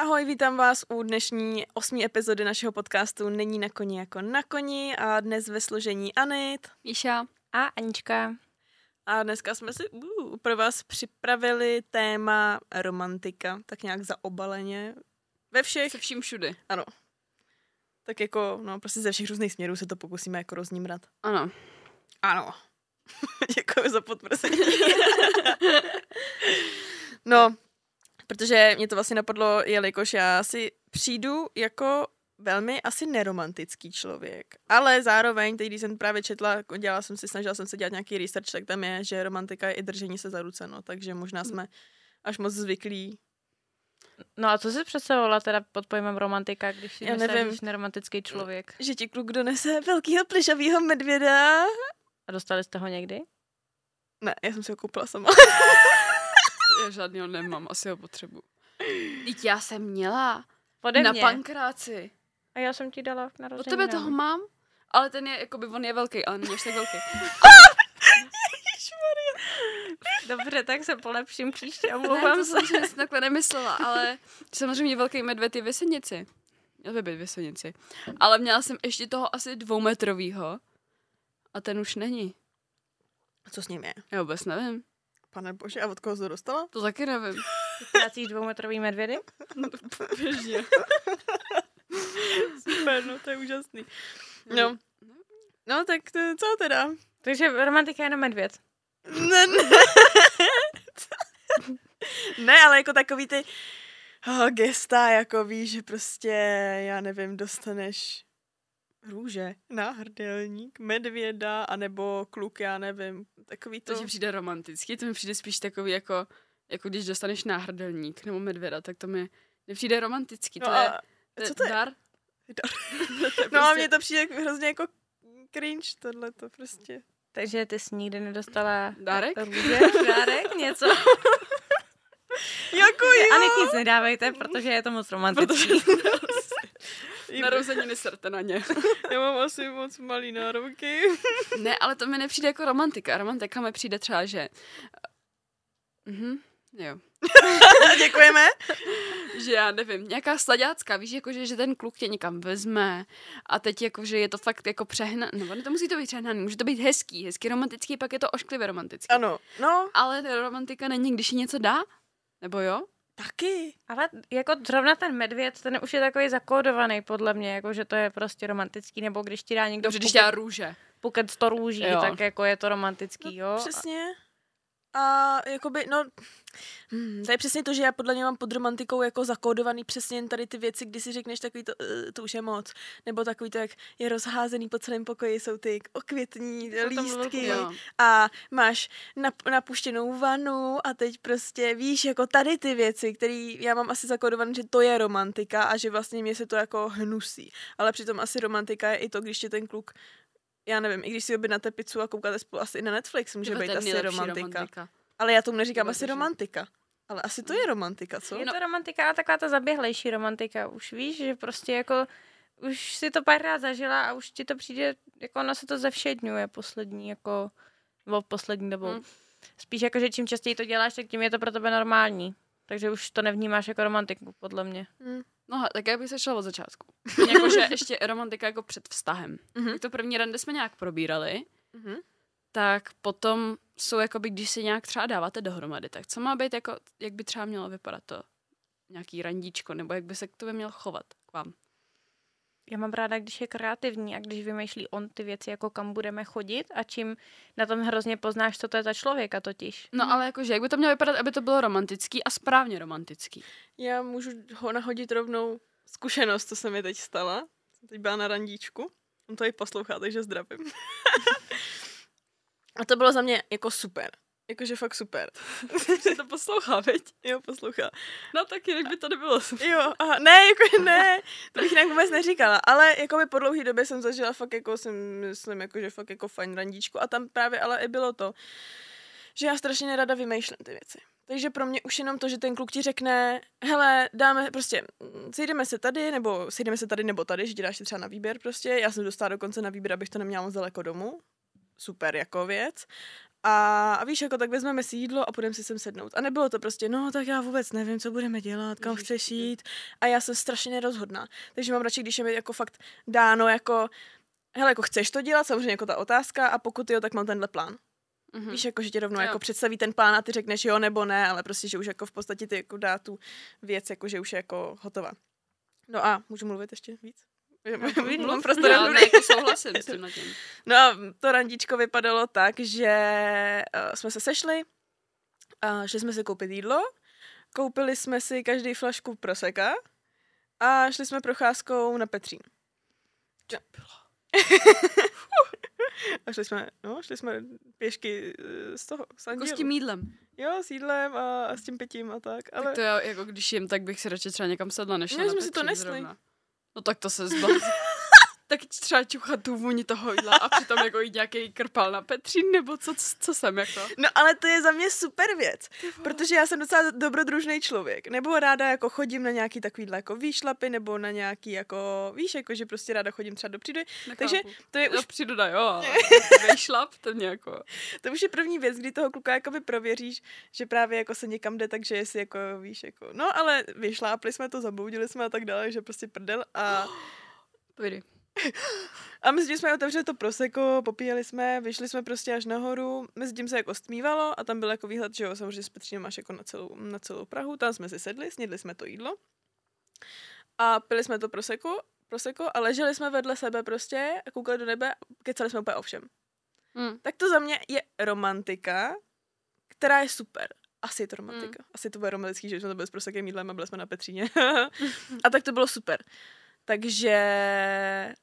Ahoj, vítám vás u dnešní osmý epizody našeho podcastu Není na koni jako na koni a dnes ve složení Anit Míša a Anička. A dneska jsme si uh, pro vás připravili téma romantika, tak nějak zaobaleně. Ve všech, se vším všudy. ano. Tak jako, no prostě ze všech různých směrů se to pokusíme jako roznímrat. Ano. Ano. Děkuji za potvrzení. no, protože mě to vlastně napadlo, jelikož já si přijdu jako velmi asi neromantický člověk. Ale zároveň, teď když jsem právě četla, dělala jsem si, snažila jsem se dělat nějaký research, tak tam je, že romantika je i držení se za ruce, no, takže možná jsme až moc zvyklí. No a co jsi představovala teda pod pojmem romantika, když si Já nevím. že jsi neromantický člověk? Že ti kluk donese velkýho plišavýho medvěda. A dostali jste ho někdy? Ne, já jsem si ho koupila sama. Já žádného nemám, asi ho potřebu. Teď já jsem měla Ode na mě. pankráci. A já jsem ti dala k Od tebe toho mám, ale ten je, jakoby, on je velký, ale není tak velký. Dobře, tak se polepším příště, Ne, omlouvám to se. jsem si takhle nemyslela, ale samozřejmě velký medvěd je v Jesenici. Měl by být v Jesenici. Ale měla jsem ještě toho asi dvoumetrovýho a ten už není. A co s ním je? Já vůbec nevím. Pane bože, a od koho jsi to dostala? To taky nevím. Ztrácíš dvoumetrový medvědy? Běžně. Super, no to je úžasný. No, no tak to, co teda? Takže romantika je jenom medvěd. Ne, ne. ne, ale jako takový ty oh, gesta, jako víš, že prostě, já nevím, dostaneš růže, náhrdelník, medvěda, anebo kluk, já nevím, takový To to. ti přijde romantický, to mi přijde spíš takový jako, jako když dostaneš náhrdelník nebo medvěda, tak to mi nepřijde romantický. No to, a je, to co to je? dar. Dar. to je No a prostě- mně to přijde jako hrozně jako cringe, tohle to prostě. Takže ty jsi nikdy nedostala Dárek? růže, dárek, něco. Jako jo! A nic nedávejte, protože je to moc romantický. Narozeniny srte na ně. Já mám asi moc malý nároky. ne, ale to mi nepřijde jako romantika. Romantika mi přijde třeba, že... Mhm, jo. Děkujeme. Že já nevím, nějaká sladácká, víš, jako že, že ten kluk tě někam vezme a teď jako, že je to fakt jako přehnané, nebo ne, to musí to být přehnaný, může to být hezký, hezky romantický, pak je to ošklivě romantický. Ano, no, Ale romantika není, když jí něco dá? Nebo jo? Taky. Ale jako zrovna ten medvěd, ten už je takový zakódovaný podle mě, jako že to je prostě romantický, nebo když ti dá někdo Dobře, když dá růže. puket sto růží, Jo. tak jako je to romantický, jo. Přesně. A jakoby, no, hmm, to je přesně to, že já podle mě mám pod romantikou jako zakódovaný přesně jen tady ty věci, kdy si řekneš takový to, uh, to už je moc, nebo takový to, jak je rozházený po celém pokoji, jsou ty okvětní lístky Jo. a máš nap- napuštěnou vanu a teď prostě víš, jako tady ty věci, které já mám asi zakódované, že to je romantika a že vlastně mě se to jako hnusí. Ale přitom asi romantika je i to, když tě ten kluk já nevím, i když si objednáte pizzu a koukáte spolu asi i na Netflix, může Tyhle, být to je asi romantika. romantika. Ale já tomu neříkám Vůbec asi než- romantika. Ale asi to je romantika, co? Je No. to romantika, ale taková ta zaběhlejší romantika. Už víš, že prostě jako už si to párkrát zažila a už ti to přijde, jako ono se to zevšedňuje poslední, jako, nebo poslední dobou. Hmm. Spíš jako, že čím častěji to děláš, tak tím je to pro tebe normální. Takže už to nevnímáš jako romantiku, podle mě. Hm. No, tak já bych se šla od začátku. Jakože ještě romantika jako před vztahem. Mhm. Jak to první rande jsme nějak probírali, Mhm. tak potom jsou jakoby, když si nějak třeba dáváte dohromady, tak co má být jako, jak by třeba mělo vypadat to nějaký randíčko, nebo jak by se k tobě měl chovat k vám. Já mám ráda, když je kreativní a když vymýšlí on ty věci, jako kam budeme chodit a čím na tom hrozně poznáš, co to je za člověka totiž. No ale jakože, jak by to mělo vypadat, aby to bylo romantický a správně romantický. Já můžu ho nahodit rovnou zkušenost, co se mi teď stala. Jsem teď byla na randíčku. On to i poslouchá, takže zdravím. a to bylo za mě jako super. Jakože fakt super. Že to poslouchá, veď? Jo, poslouchá. No tak jinak by to nebylo. Jo, aha, ne, jako ne, to bych jinak vůbec neříkala, ale jako by po dlouhé době jsem zažila fakt jako, si myslím, jako, že fakt jako fajn randíčku a tam právě ale i bylo to, že já strašně nerada vymýšlím ty věci. Takže pro mě už jenom to, že ten kluk ti řekne, hele, dáme prostě, sejdeme se tady, nebo sejdeme se tady nebo tady, že ti dáš třeba na výběr prostě. Já jsem dostala dokonce na výběr, abych to neměla moc daleko domů. Super jako věc. A, a víš, jako tak vezmeme si jídlo a půjdeme si sem sednout. A nebylo to prostě, no tak já vůbec nevím, co budeme dělat, kam chceš jít. A já jsem strašně nerozhodná. Takže mám radši, když je mi jako fakt dáno, jako, hele, jako chceš to dělat, samozřejmě jako ta otázka, a pokud jo, tak mám tenhle plán. Mhm. Víš, jako, že ti rovnou Jo. jako představí ten plán a ty řekneš jo nebo ne, ale prostě, že už jako v podstatě ty jako dá tu věc, jako, že už je jako hotová. No a můžu mluvit ještě víc? Mám Já na ne, jako souhlasím s tím. No a to randíčko vypadalo tak, že uh, jsme se sešli, uh, šli jsme si koupit jídlo, koupili jsme si každý flašku proseka a šli jsme procházkou na Petřín. a šli jsme, no, šli jsme pěšky eh, z toho, z Jako s tím jídlem. Jo, s jídlem a, a s tím pitím a tak, ale... Tak to já, jako když jim, tak bych si radši třeba někam sedla, než Ne, na jsme si to nesli. zrovna. No tak to se zblází. Tak třeba čuchat tu vůni toho jídla a přitom jako jít nějaký krpal na Petřín, nebo co, co jsem jako. No ale to je za mě super věc, protože já jsem docela dobrodružný člověk, nebo ráda jako chodím na nějaký takovýhle jako výšlapy, nebo na nějaký jako, víš, jako že prostě ráda chodím třeba do přírody, takže to je už, přijdu na jo, ale vejšlap, to mě jako... to už je první věc, kdy toho kluka jakoby prověříš, že právě jako se někam jde, takže jestli jako, víš, jako, no ale vyšlápli jsme to, zaboudili jsme a tak dále, že prostě prdel a Povídej. A mezi tím jsme otevřeli to proseko, popíjeli jsme, vyšli jsme prostě až nahoru, mezi tím se jako stmívalo a tam byl jako výhled, že jo, samozřejmě s Petřínem máš jako na celou, na celou Prahu, tam jsme si sedli, snědli jsme to jídlo a pili jsme to proseko, proseko a leželi jsme vedle sebe prostě a koukali do nebe a kecali jsme úplně o všem. Hm. Tak to za mě je romantika, která je super. Asi je to romantika. Asi to bude romantický, že jsme to byli s prosekem jídlem a byli jsme na Petříně. a tak to bylo super. Takže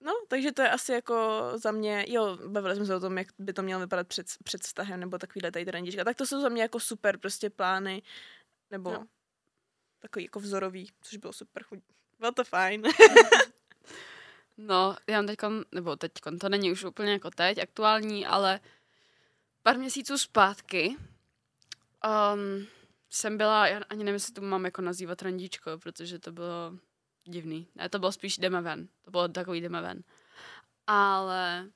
No, takže to je asi jako za mě, jo, bavili jsme se o tom, jak by to mělo vypadat před, před vztahem, nebo takovýhle tady randička. Tak to jsou za mě jako super prostě plány, nebo No. takový jako vzorový, což bylo super. chuť- Bylo to fajn. No, já mám teďkon, nebo teďkon, to není už úplně jako teď aktuální, ale pár měsíců zpátky um, jsem byla, já ani nevím, jestli to mám jako nazývat randíčko, protože to bylo divný. Ne, to bylo spíš jdeme ven. To bylo takový jdeme ven. Ale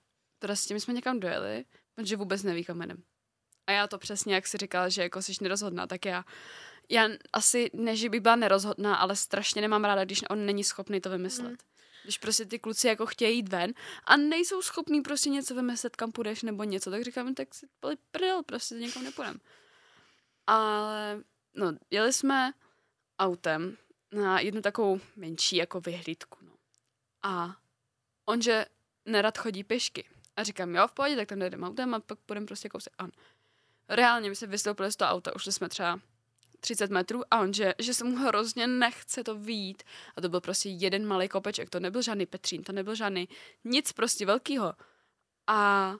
s tím jsme někam dojeli, protože vůbec neví, kam jdem. A já to přesně, jak si říkala, že jako jsi nerozhodná, tak já, já asi, ne, že bych byla nerozhodná, ale strašně nemám ráda, když on není schopný to vymyslet. Mm. Když prostě ty kluci jako chtějí jít ven a nejsou schopní prostě něco vymyslet, kam půjdeš nebo něco, tak říkám, tak si pali prdel, prostě někam nepůjdem. Ale no, jeli jsme autem na jednu takovou menší jako vyhlídku. No. A on, že nerad chodí pěšky. A říkám, jo, v pohodě, tak tam dojedeme autem a pak půjdeme prostě kousek. A on, reálně my jsme vystoupili z toho auta, ušli jsme třeba 30 metrů a on, že, že se mu hrozně nechce to výjít. A to byl prostě jeden malý kopeček, to nebyl žádný Petřín, to nebyl žádný nic prostě velkýho. A,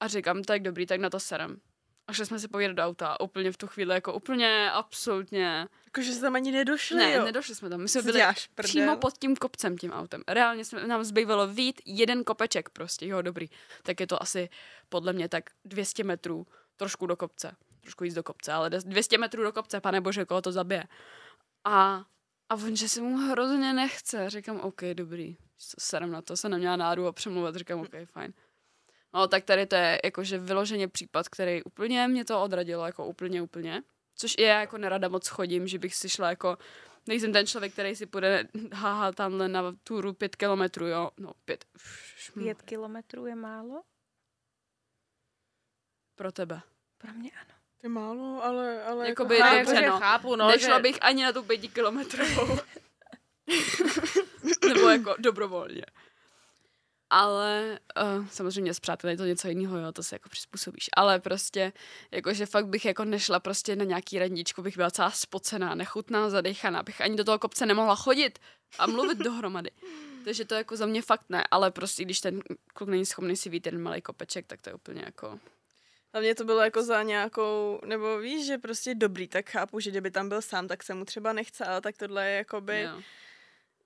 a říkám, tak dobrý, tak na to serem. A šli jsme si povídat do auta úplně v tu chvíli, jako úplně absolutně. Jakože se tam ani nedošli, Ne, jo. nedošli jsme tam. My jsme byli děláš, prdel? přímo pod tím kopcem, tím autem. Reálně jsme, nám zbývalo vít jeden kopeček prostě, jo, dobrý. Tak je to asi podle mě tak 200 metrů trošku do kopce. Trošku víc do kopce, ale 200 metrů do kopce, pane bože, koho to zabije. A, a on, že se mu hrozně nechce. Říkám, OK, dobrý. Serem na to, se neměla náru a přemluvat. Říkám, OK, fajn. No, tak tady to je jakože vyloženě případ, který úplně mě to odradilo, jako úplně, úplně. Což i já jako nerada moc chodím, že bych si šla jako, nejsem ten člověk, který si půjde, haha, tamhle na túru pět kilometrů, jo, no pět. Pět kilometrů je málo? Pro tebe. Pro mě ano. To je málo, ale... ale Jakoby jako dobře, chápu. no. chápu, No, Nešla že... bych ani na tu pětikilometrovou. Nebo jako dobrovolně. Ale uh, samozřejmě s přáteli je to něco jiného, jo, to se jako přizpůsobíš. Ale prostě, jakože fakt bych jako nešla prostě na nějaký radničku, bych byla celá spocená, nechutná, zadechaná, bych ani do toho kopce nemohla chodit a mluvit dohromady. Takže to jako za mě fakt ne, ale prostě když ten kluk není schopný si vít ten malý kopeček, tak to je úplně jako... Hlavně to bylo jako za nějakou, nebo víš, že prostě dobrý, tak chápu, že kdyby tam byl sám, tak se mu třeba nechce, ale tak tohle je jakoby, Jo.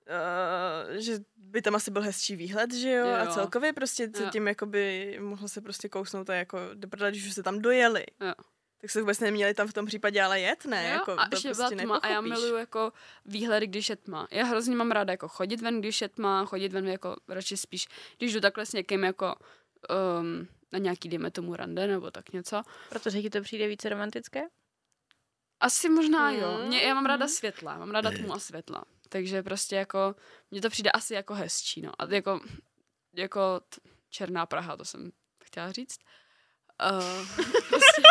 Uh, že by tam asi byl hezčí výhled, že jo, Jo. a celkově prostě Jo. tím jakoby mohl se prostě kousnout a jako do prdele, když už se tam dojeli. Jo. Tak se vůbec neměli tam v tom případě ale jet, ne? Jo, jako, a to ještě prostě byla tma a já miluju jako výhledy, když je tma. Já hrozně mám ráda jako chodit ven, když je tma, chodit ven jako radši spíš, když jdu takhle s někým jako um, na nějaký, dejme tomu, rande nebo tak něco. Protože ti to přijde více romantické? Asi možná jo. Mm, Mě, já mám ráda mm. světla, mám ráda tmu a světla. Takže prostě jako, mně to přijde asi jako hezčí, no. A jako, jako t- černá Praha, to jsem chtěla říct. Uh, prostě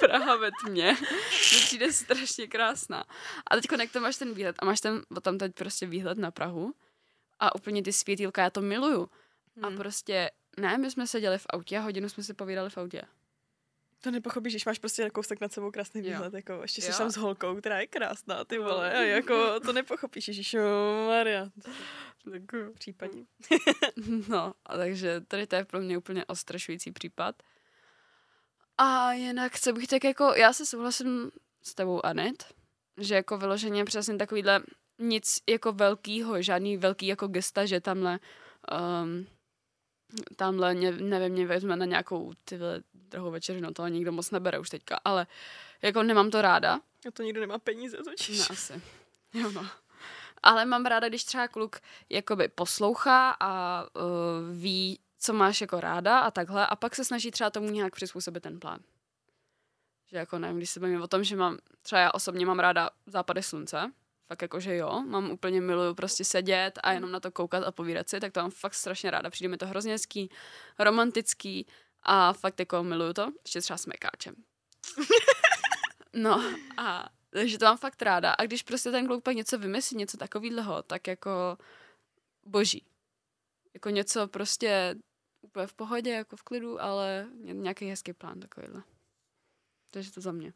Praha ve tmě. Mně přijde strašně krásná. A teď jak to máš ten výhled a máš ten, tam teď prostě výhled na Prahu a úplně ty světýlka, já to miluju. A Hmm. prostě, ne, my jsme seděli v autě a hodinu jsme si povídali v autě. To nepochopíš, když máš prostě kousek nad sebou krásný Jo. výhled, jako ještě jsi Jo. tam s holkou, která je krásná, ty No. vole, a jako to nepochopíš, Ježíš Maria. Tak, Případně. No, a takže tady to je pro mě úplně ostrašující případ. A jinak, co bych tak jako, já se souhlasím s tebou, Anet, že jako vyloženě přesně takovýhle nic jako velkýho, žádný velký jako gesta, že tamhle um, tamhle, nevím, mě vezme na nějakou tyhle drahou večeři, no to nikdo moc nebere už teďka, ale jako nemám to ráda, A to nikdo nemá peníze totiž. No asi. Jo no. Ale mám ráda, když třeba kluk jakoby poslouchá a uh, ví, co máš jako ráda a takhle a pak se snaží třeba tomu nějak přizpůsobit ten plán. Že jako nevím, když se bavím o tom, že mám, třeba já osobně mám ráda západy slunce, fakt jako, že jo, mám úplně miluju prostě sedět a jenom na to koukat a povídat si, tak to mám fakt strašně ráda. Přijde mi to hrozně hezký, romantický a fakt jako miluju to, ještě třeba s mekáčem. No a takže to mám fakt ráda. A když prostě ten kluk pak něco vymyslí, něco takového, tak jako boží. Jako něco prostě úplně v pohodě, jako v klidu, ale ně- nějaký hezký plán takovýhle. Takže to za mě.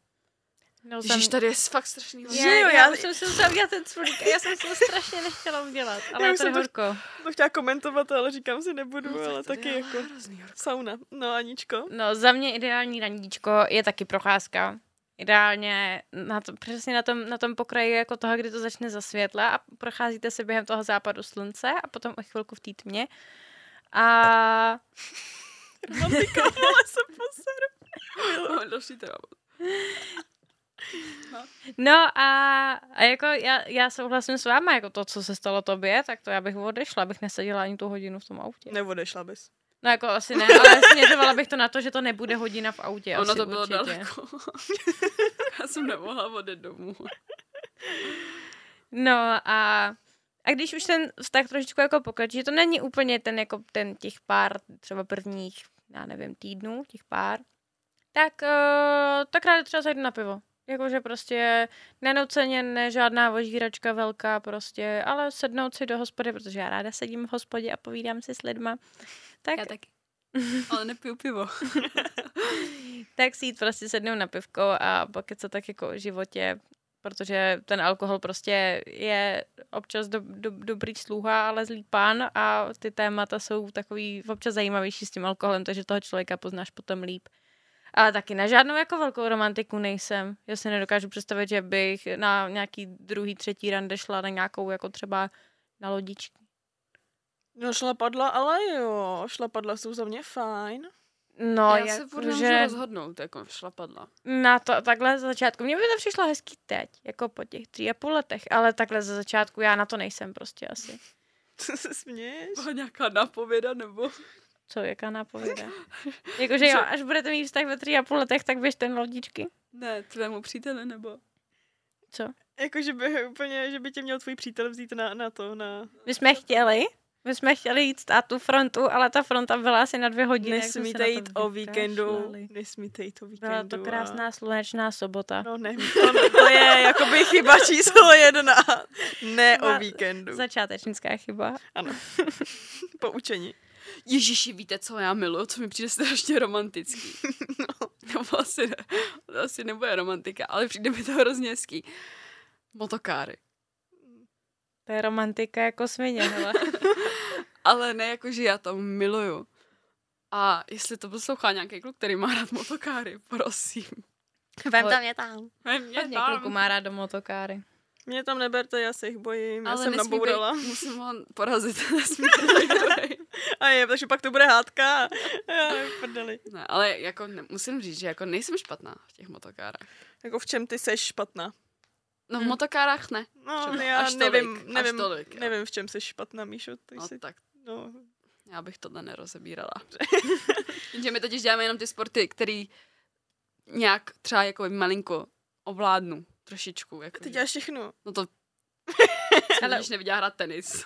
No, Ježíš, tady je fakt strašný Já- hlad. já, jo, já, já- jsem si musela udělat ten cvrlík já jsem si to strašně nechtěla udělat, ale Já to jsem to- horko. To chtěla komentovat, ale říkám si nebudu, No, ale taky je jako hrozný horko. sauna. No Aničko. No, za mě ideální randíčko je taky procházka. Ideálně na to, přesně na tom, na tom pokraji jako toho, kdy to začne zasvětla a procházíte se během toho západu slunce a potom o chvilku v té tmě. A Romantika, ale se poseru. No, další téma. No a, a jako já, já souhlasím s váma, jako to, co se stalo tobě, tak to já bych odešla, abych neseděla ani tu hodinu v tom autě. Neodešla bys. No jako asi ne, ale směřovala bych to na to, že to nebude hodina v autě. Ono asi to bylo určitě. daleko. Já jsem nemohla odjet domů. No a, a když už ten vztah trošičku jako pokračuje, že to není úplně ten jako ten těch pár, třeba prvních, já nevím, týdnů, těch pár, tak, uh, tak ráda třeba zajdu na pivo. Jakože prostě nenuceně, ne žádná ožíračka velká prostě, ale sednout si do hospody, protože já ráda sedím v hospodě a povídám si s lidma. Tak, Já taky. Ale nepiju pivo. tak si jít prostě sednout na pivko a pak co tak jako o životě, protože ten alkohol prostě je občas do, do, dobrý sluha, ale zlý pán a ty témata jsou takový občas zajímavější s tím alkoholem, takže toho člověka poznáš potom líp. Ale taky na žádnou jako velkou romantiku nejsem. Já si nedokážu představit, že bych na nějaký druhý, třetí rande šla na nějakou jako třeba na lodičky. No šlapadla, ale jo, šlapadla jsou za mě fajn. No, já jak, se furt nemůžu že rozhodnout, jako šlapadla. na to, takhle za začátku. Mně by to přišlo hezký teď, jako po těch tří a půl letech, ale takhle za začátku já na to nejsem prostě asi. Co se směješ? Byla nějaká nápověda, nebo? Co, jaká nápověda? Jakože jo, až budete mít vztah ve tří a půl letech, tak běžte na lodičky. Ne, tvému příteli, nebo? Co? Jako, že by úplně, že by tě měl tvůj přítel vzít na, na to, na... My jsme chtěli, my jsme chtěli jít stát tu frontu, ale ta fronta byla asi na dvě hodiny. Nesmíte na jít o víkendu. Nesmíte jít o víkendu. Byla to krásná slunečná sobota. A... No ne, to, to je jakoby chyba číslo jedna. Ne Chyba o víkendu. Začátečnická chyba. Ano. Poučení. Ježiši, víte, co já miluju, co mi přijde strašně romantický. No. Nebo asi, ne, to asi nebude romantika, ale přijde mi to hrozně hezký. Motokáry. To je romantika jako svině, hele. Ale ne jako, že já to miluju. A jestli to poslouchá nějaký kluk, který má rád motokáry, prosím. Vem tam je tam. Vem mě Hodně tam. kluků má rád do motokáry. Mě tam neberte, já se jich bojím. Já Ale jsem nabourala. Musím ho porazit. nesmí. A je, takže pak to bude hádka. Já, prdeli. ne, ale jako ne, musím říct, že jako nejsem špatná v těch motokárách. Jako v čem ty seš špatná? No v Hmm. motokárách ne. No, Třeba já až nevím, tolik, až nevím, tolik, jo. nevím, v čem jsi špatná, Míšo. Ty No jsi, tak no, Já bych tohle nerozebírala. Jenže my totiž děláme jenom ty sporty, který nějak třeba jako malinko ovládnu trošičku. Jako, Ty děláš všechno. No to Ale- ale... neviděla hrát tenis.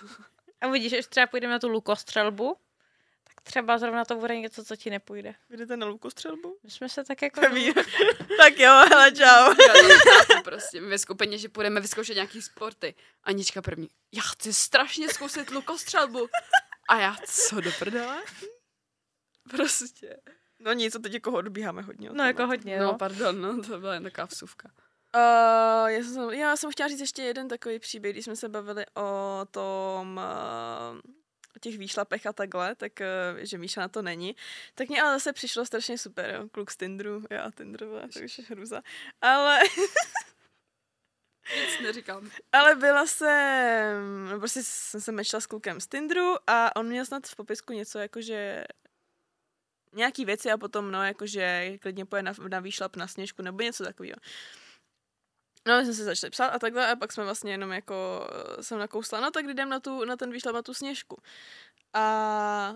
A vidíš, že třeba půjdeme na tu lukostřelbu, tak třeba zrovna to bude něco, co ti nepůjde. Jdete na lukostřelbu? My jsme se tak jako... Tak jo, hele, čau. Já prostě. My ve skupině, že půjdeme vyzkoušet nějaký sporty. Anička první. Já chci strašně zkusit lukostřelbu. A já, co do prdele? Prostě. No nic, co teď jako odbíháme hodně. od No jako hodně, No, no. pardon, no, to byla jen taková vsuvka. Uh, já, jsem, já jsem chtěla říct ještě jeden takový příběh, když jsme se bavili o tom, uh, o těch výšlapech a takhle, tak uh, že Míša na to není. Tak mě ale zase přišlo strašně super, jo. Kluk z Tinderu, já Tinderové, to už je hruza. Ale, Nic neříkám. ale byla jsem, no prostě jsem se mečla s klukem z Tinderu a on měl snad v popisku něco jako, že nějaký věci a potom, no, jakože klidně poje na, na výšlap na sněžku nebo něco takového. No, my jsme se začali psát a takhle a pak jsme vlastně jenom jako eh, jsem nakousla, no tak jdem na, tu, na ten výšlap na tu sněžku. A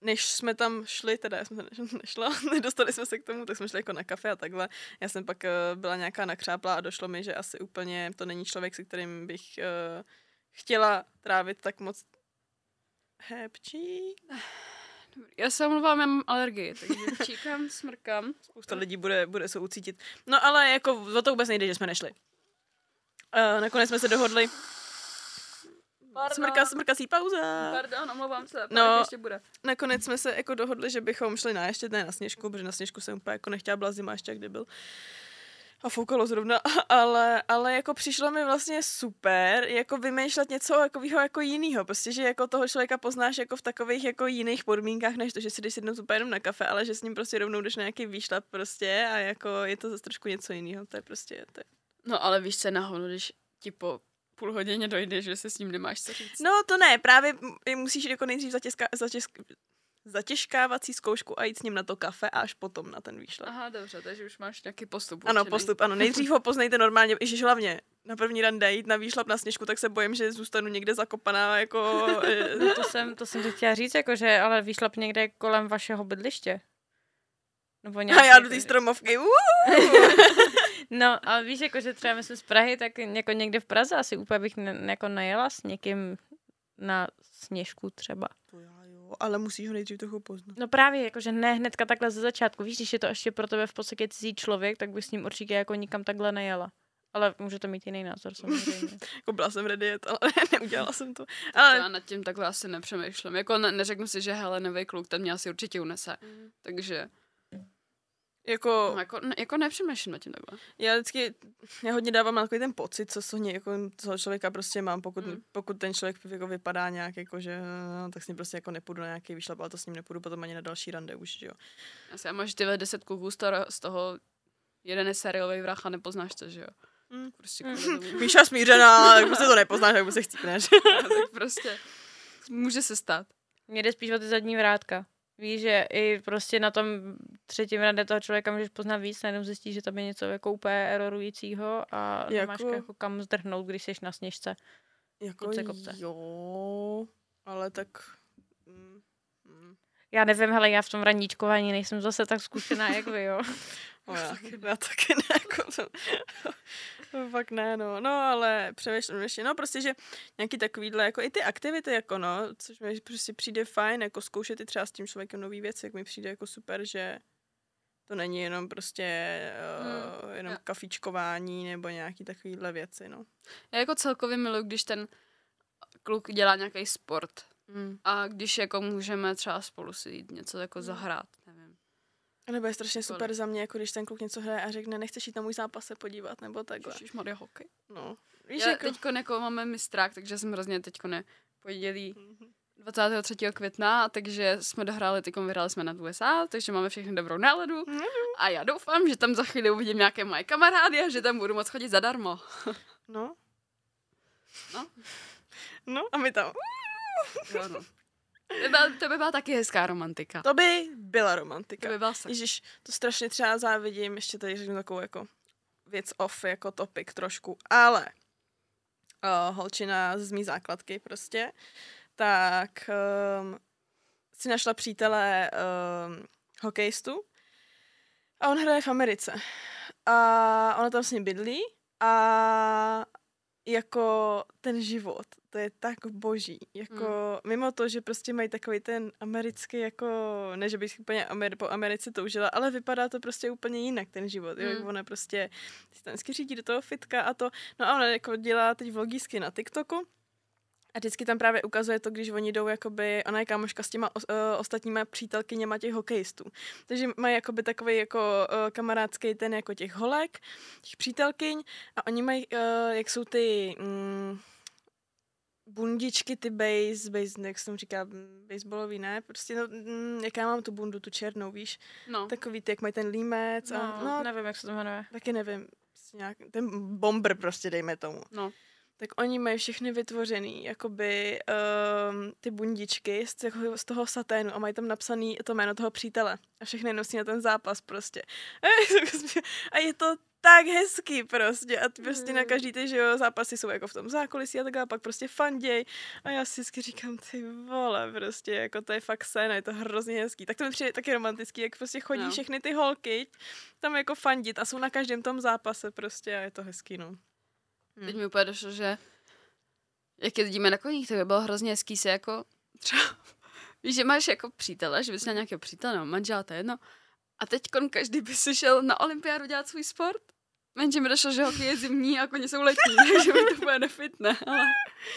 než jsme tam šli, teda já jsem ne- nešla, nedostali jsme se k tomu, tak jsme šli jako na kafe a takhle. Já jsem pak eh, byla nějaká nakřáplá a došlo mi, že asi úplně to není člověk, se kterým bych uh, chtěla trávit tak moc hepčí. Já se omlouvám, já mám alergii, takže číkám, smrkám. Spousta lidí bude, bude se ucítit. No ale jako o to vůbec nejde, že jsme nešli. Uh, nakonec jsme se dohodli. Smrka, smrkací pauza. Pardon, omlouvám se, No. no. ještě bude. Nakonec jsme se jako dohodli, že bychom šli na ještě ne na sněžku, protože na sněžku jsem úplně jako nechtěla, byla zima ještě kdy byl. A foukalo zrovna, ale, ale jako přišlo mi vlastně super, jako vymýšlet něco takového jako jinýho, prostě, že jako toho člověka poznáš jako v takových jako jiných podmínkách, než to, že si jdeš sednout úplně jenom na kafe, ale že s ním prostě rovnou jdeš na nějaký výšlap prostě a jako je to zase trošku něco jiného, to je prostě, to je No ale víš co, nahoru, když ti po půl hodině dojde, že se s ním nemáš co říct. No to ne, právě musíš jako nejdřív zatěžka, zatěžk, zatěžkávací zkoušku a jít s ním na to kafe a až potom na ten výšlap. Aha, dobře, takže už máš nějaký postup. Ano, určený. postup, ano. Nejdřív ho poznejte normálně, i hlavně na první rande jít na výšlap na sněžku, tak se bojím, že zůstanu někde zakopaná jako... No to jsem, to jsem ti chtěla říct, jakože, ale výšlap někde kolem vašeho bydliště. Nebo a nějak, já do té stromovky. No, ale víš, jako, že třeba my jsme z Prahy, tak jako někde v Praze asi úplně bych ne, jako najela s někým na sněžku třeba. To jo, ale musíš ho nejdřív trochu poznat. No právě, jakože ne hnedka takhle ze začátku. Víš, když je to ještě pro tebe v podstatě cizí člověk, tak bych s ním určitě jako nikam takhle nejela. Ale může to mít jiný názor samozřejmě. Jako byla jsem ready jet, ale neudělala jsem to. Ale Já nad tím takhle asi nepřemýšlím. Jako ne, neřeknu si, že hele, nový kluk, ten mě asi určitě unese. Takže jako, no, jako, ne, jako nepřemýšlím nad tím takhle. já vždycky, já hodně dávám na takový ten pocit, co, co, jako, toho člověka prostě mám, pokud, Mm. pokud ten člověk jako vypadá nějak, jako, že no, tak s ním prostě jako nepůjdu na nějaký výšlap, ale to s ním nepůjdu potom ani na další rande už, že jo. Asi já máš tyhle deset kluků, z toho, z toho jeden je seriálový vrah a nepoznáš to, že jo? Mm. Prostě tomu. Míša smířená, tak prostě to nepoznáš, tak se chcípneš. tak prostě může se stát. Mně jde spíš o ty zadní vrátka. Víš, že i prostě na tom třetím rande toho člověka můžeš poznat víc, najednou zjistíš, že tam je něco jako úplně erorujícího a jako... nemáš Jako- kam zdrhnout, když jsi na sněžce. Jako Kopce, kopce. jo, ale tak... Mm, mm. Já nevím, hele, já v tom raníčkování nejsem zase tak zkušená, jak vy, jo. No, já, já taky ne, jako to fakt ne, no. No, ale přemýšlím ještě, no prostě, že nějaký takovýhle, jako i ty aktivity, jako no, což mi prostě přijde fajn, jako zkoušet i třeba s tím člověkem nový věci, jak mi přijde jako super, že to není jenom prostě uh, jenom jo. kafičkování nebo nějaký takovýhle věci, no. Já jako celkově miluji, když ten kluk dělá nějaký sport. Mm. A když jako můžeme třeba spolu si jít něco jako zahrát, nevím. A nebo je strašně super za mě, jako když ten kluk něco hraje a řekne, nechceš jít na můj zápas se podívat, nebo takhle. Ježišmarja, hokej. No. Víš, Já jako... teďko jako máme mistrák, takže jsem hrozně teďko ne podělí 23. května, takže jsme dohráli, teď vyhráli jsme nad USA, takže máme všechny dobrou náladu. A já doufám, že tam za chvíli uvidím nějaké moje kamarády a že tam budu moc chodit zadarmo. No. No. No a my tam. Jo, no. To by, byla, to by byla taky hezká romantika. To by byla To romantika. by byla se. Ježíš, to strašně třeba závidím, ještě tady řeknu takovou jako věc off, jako topic trošku, ale uh, holčina z mý základky prostě, tak um, si našla přítele uh, hokejistu a on hraje v Americe. A ona tam s ním bydlí a jako ten život, to je tak boží. Jako mm. mimo to, že prostě mají takový ten americký, jako, ne, že bych úplně Amer- po Americe toužila, ale vypadá to prostě úplně jinak, ten život. Mm. Jo? Ona prostě si tam řídí do toho fitka a to. No a ona jako dělá teď vlogísky na TikToku a vždycky tam právě ukazuje to, když oni jdou, jakoby, ona je kámoška s těma o, o, ostatníma přítelkyněma těch hokejistů. Takže mají jakoby takový jako o, kamarádský ten jako těch holek, těch přítelkyň a oni mají, o, jak jsou ty mm, bundičky, ty base, base, jak se tomu říká, baseballový, ne? Prostě, no, mm, jak já mám tu bundu, tu černou, víš? No. Takový ty, jak mají ten límec. No, A, no, nevím, jak se to jmenuje. Taky nevím. Prostě Nějak, ten bomber prostě, dejme tomu No. Tak oni mají všechny vytvořený, jakoby um, ty bundičky z, jako z toho saténu a mají tam napsaný to jméno toho přítele a všechny nosí na ten zápas prostě. A je to tak hezký prostě a ty prostě na každý ty, že jo, zápasy jsou jako v tom zákulisí a tak a pak prostě fanděj a já si vždycky říkám, ty vole, prostě jako to je fakt sen, je to hrozně hezký. Tak to mi přijde taky romantický, jak prostě chodí No. všechny ty holky tam jako fandit a jsou na každém tom zápase prostě a je to hezký, no. Teď mi úplně došlo, že jak jezdíme na koních, tak by bylo hrozně hezký se jako třeba, víš, že máš jako přítele, že bys měl nějakého přítele nebo manžela, to je jedno. A teď každý by si šel na olympiádu dělat svůj sport. Jenže mi došlo, že hokej je zimní a koně jsou letní, takže mi to bude nefitne. Ale,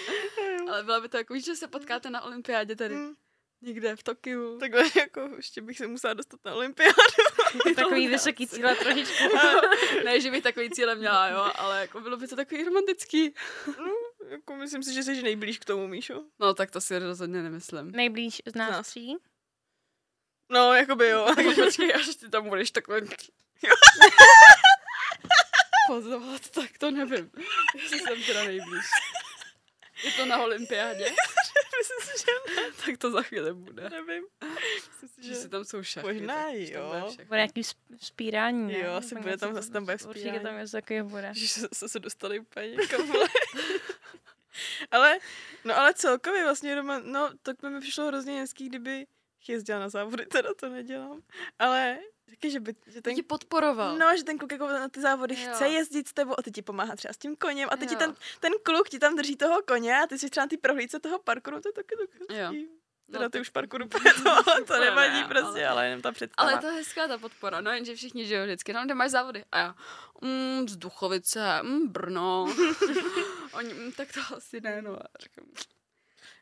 ale bylo by to jako, víš, že se potkáte na olympiádě tady Mm. někde v Tokiu. Takhle jako ještě bych se musela dostat na olympiádu. Takový To vysoký cíle trošičku. ne, že bych takový cíle měla, jo, ale jako bylo by to takový romantický. No, jako myslím si, že jsi nejblíž k tomu, Míšo. No, tak to si rozhodně nemyslím. Nejblíž z nás nás. tří. No, jakoby jo. Tak počkej, až ty tam budeš takhle... Pozovat, tak to nevím. Jestli jsem teda nejblíž. Je to na olympiádě? Myslím si, že ne. Tak to za chvíli bude. Nevím. Myslím si, Že si tam jsou šachy. Možná jo. bude nějaký sp- spírání, ne? Jo, asi bude tam- asi tam bude Určitě vzpírání. tam něco takového bude. že se, se, se dostali úplně někam. vole. ale, no ale celkově vlastně Roman, no tak by mi přišlo hrozně hezký, kdyby jezdila na závody, teda to nedělám. Ale taky, že by, že Ten ti podporoval. No, že ten kluk jako na ty závody Jo. chce jezdit s tebou a ty ti pomáhá třeba s tím koněm a teď ti ten, ten kluk ti tam drží toho koně a ty jsi třeba na té prohlídce toho parkouru, to je taky tak Jo. hezký. No, Teda ty už parkour úplně to, ale to nevadí ne, prostě, ale- ale jenom ta představa. Ale je to hezká ta podpora, no jenže všichni, že jo, vždycky, no, kde máš závody? A já, mm, z Duchovice, mm, Brno. Oni, mm, tak to asi ne, no. A říkám,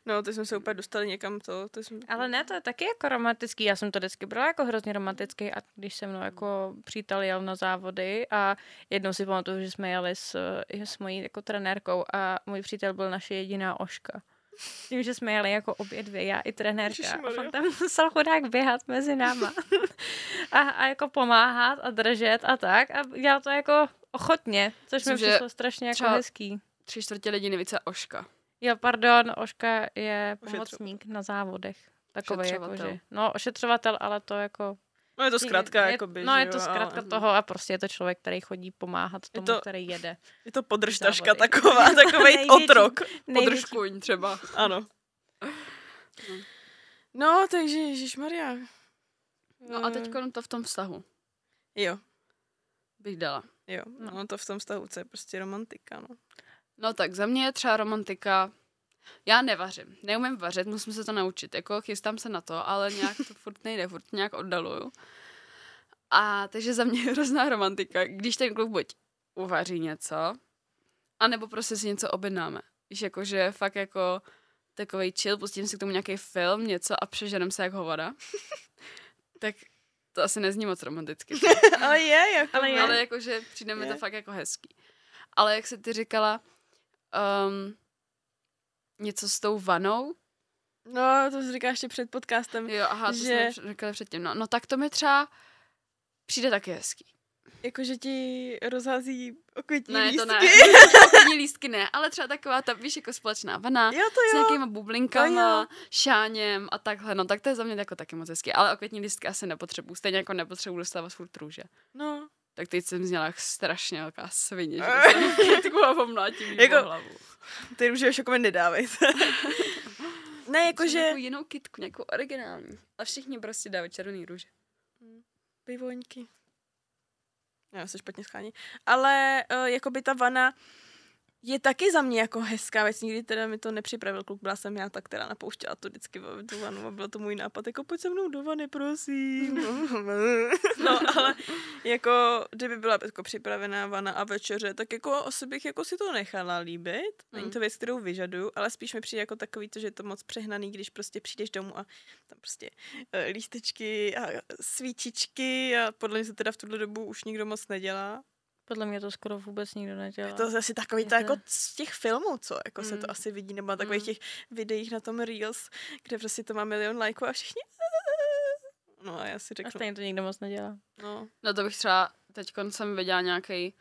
No, ty jsme se úplně dostali někam to. to jsme... Ale ne, to je taky jako romantický. Já jsem to vždycky brala jako hrozně romantický a když se mnou jako přítel jel na závody a jednou si pamatuju, že jsme jeli s, s mojí jako trenérkou a můj přítel byl naše jediná oška. Tím, že jsme jeli jako obě dvě, já i trenérka. A on tam musel chudák běhat mezi náma. a, a jako pomáhat a držet a tak. A dělal to jako ochotně, což mi Myslím, že přišlo strašně jako hezký. tři čtvrtě lidí nevíce Oška. Jo, pardon, Oška je pomocník na závodech. Takový jako, že... No, ošetřovatel, ale to jako... No je to zkrátka, je, jakoby, No, je to zkrátka ale- toho a prostě je to člověk, který chodí pomáhat tomu, to- který jede. Je to podržtaška taková, takovej Největší- otrok. Podržkuň třeba. Ano. No, takže Ježíš Maria. No a teď to v tom vztahu Jo, bych dala. jo. No to v tom vztahu, co je prostě romantika, no. No tak za mě je třeba romantika, já nevařím, neumím vařit, musím se to naučit, jako chystám se na to, ale nějak to furt nejde, furt nějak oddaluju. A takže za mě je hrozná romantika, když ten kluk buď uvaří něco, anebo prostě si něco objednáme. Víš, jako, že fakt jako takový chill, pustím si k tomu nějaký film, něco a přeženem se jak hovada. tak to asi nezní moc romanticky. ale je, jako Ale je. Ale jakože přijde mi to fakt jako hezký. Ale jak se ty říkala, um, něco s tou vanou, No, to jsi říkáš ještě před podcastem. jo, aha, to Že- že... jsme říkali předtím, no, no tak to mi třeba přijde taky hezký. Jako, že ti rozhází okvětní Ne, lístky. to ne, Okvětní lístky ne, ale třeba taková ta, víš, jako společná vana, Jo, to s jo. nějakýma To bublinkama, jo. šáněm a takhle, no tak to je za mě jako taky moc hezký, ale okvětní lístky asi nepotřebuju, stejně jako nepotřebuju dostávat furt růže. No. Tak teď jsem zněla strašně velká svině, že jsem a pomlátím jí Jako- hlavu. Ty už jako mi nedávejte. Ne, jakože... Nějakou jinou kitku, nějakou originální. A všichni prostě dávají červený růže. Pivoňky. Já se špatně schání. Ale uh, jako by ta vana je taky za mě jako hezká věc. Nikdy teda mi to nepřipravil kluk, byla jsem já ta, která napouštěla to vždycky v tu vanu a byl to můj nápad, jako pojď se mnou do vany, prosím. no ale jako, kdyby byla jako připravená vana a večeře, tak jako asi bych jako si to nechala líbit. Není to věc, kterou vyžaduju, ale spíš mi přijde jako takový to, že je to moc přehnaný, když prostě přijdeš domů a tam prostě uh, lístečky a svíčičky a podle mě se teda v tuhle dobu už nikdo moc nedělá. Podle mě to skoro vůbec nikdo nedělá. Je to zase takový to Jako- jako z těch filmů, co jako se to Mm. asi vidí, nebo na takových Mm. těch videích na tom Reels, kde prostě to má milion lajků a všichni No a já si A řeknu, stejně to nikdo moc nedělá. no, No to bych třeba, teď jsem viděla nějaký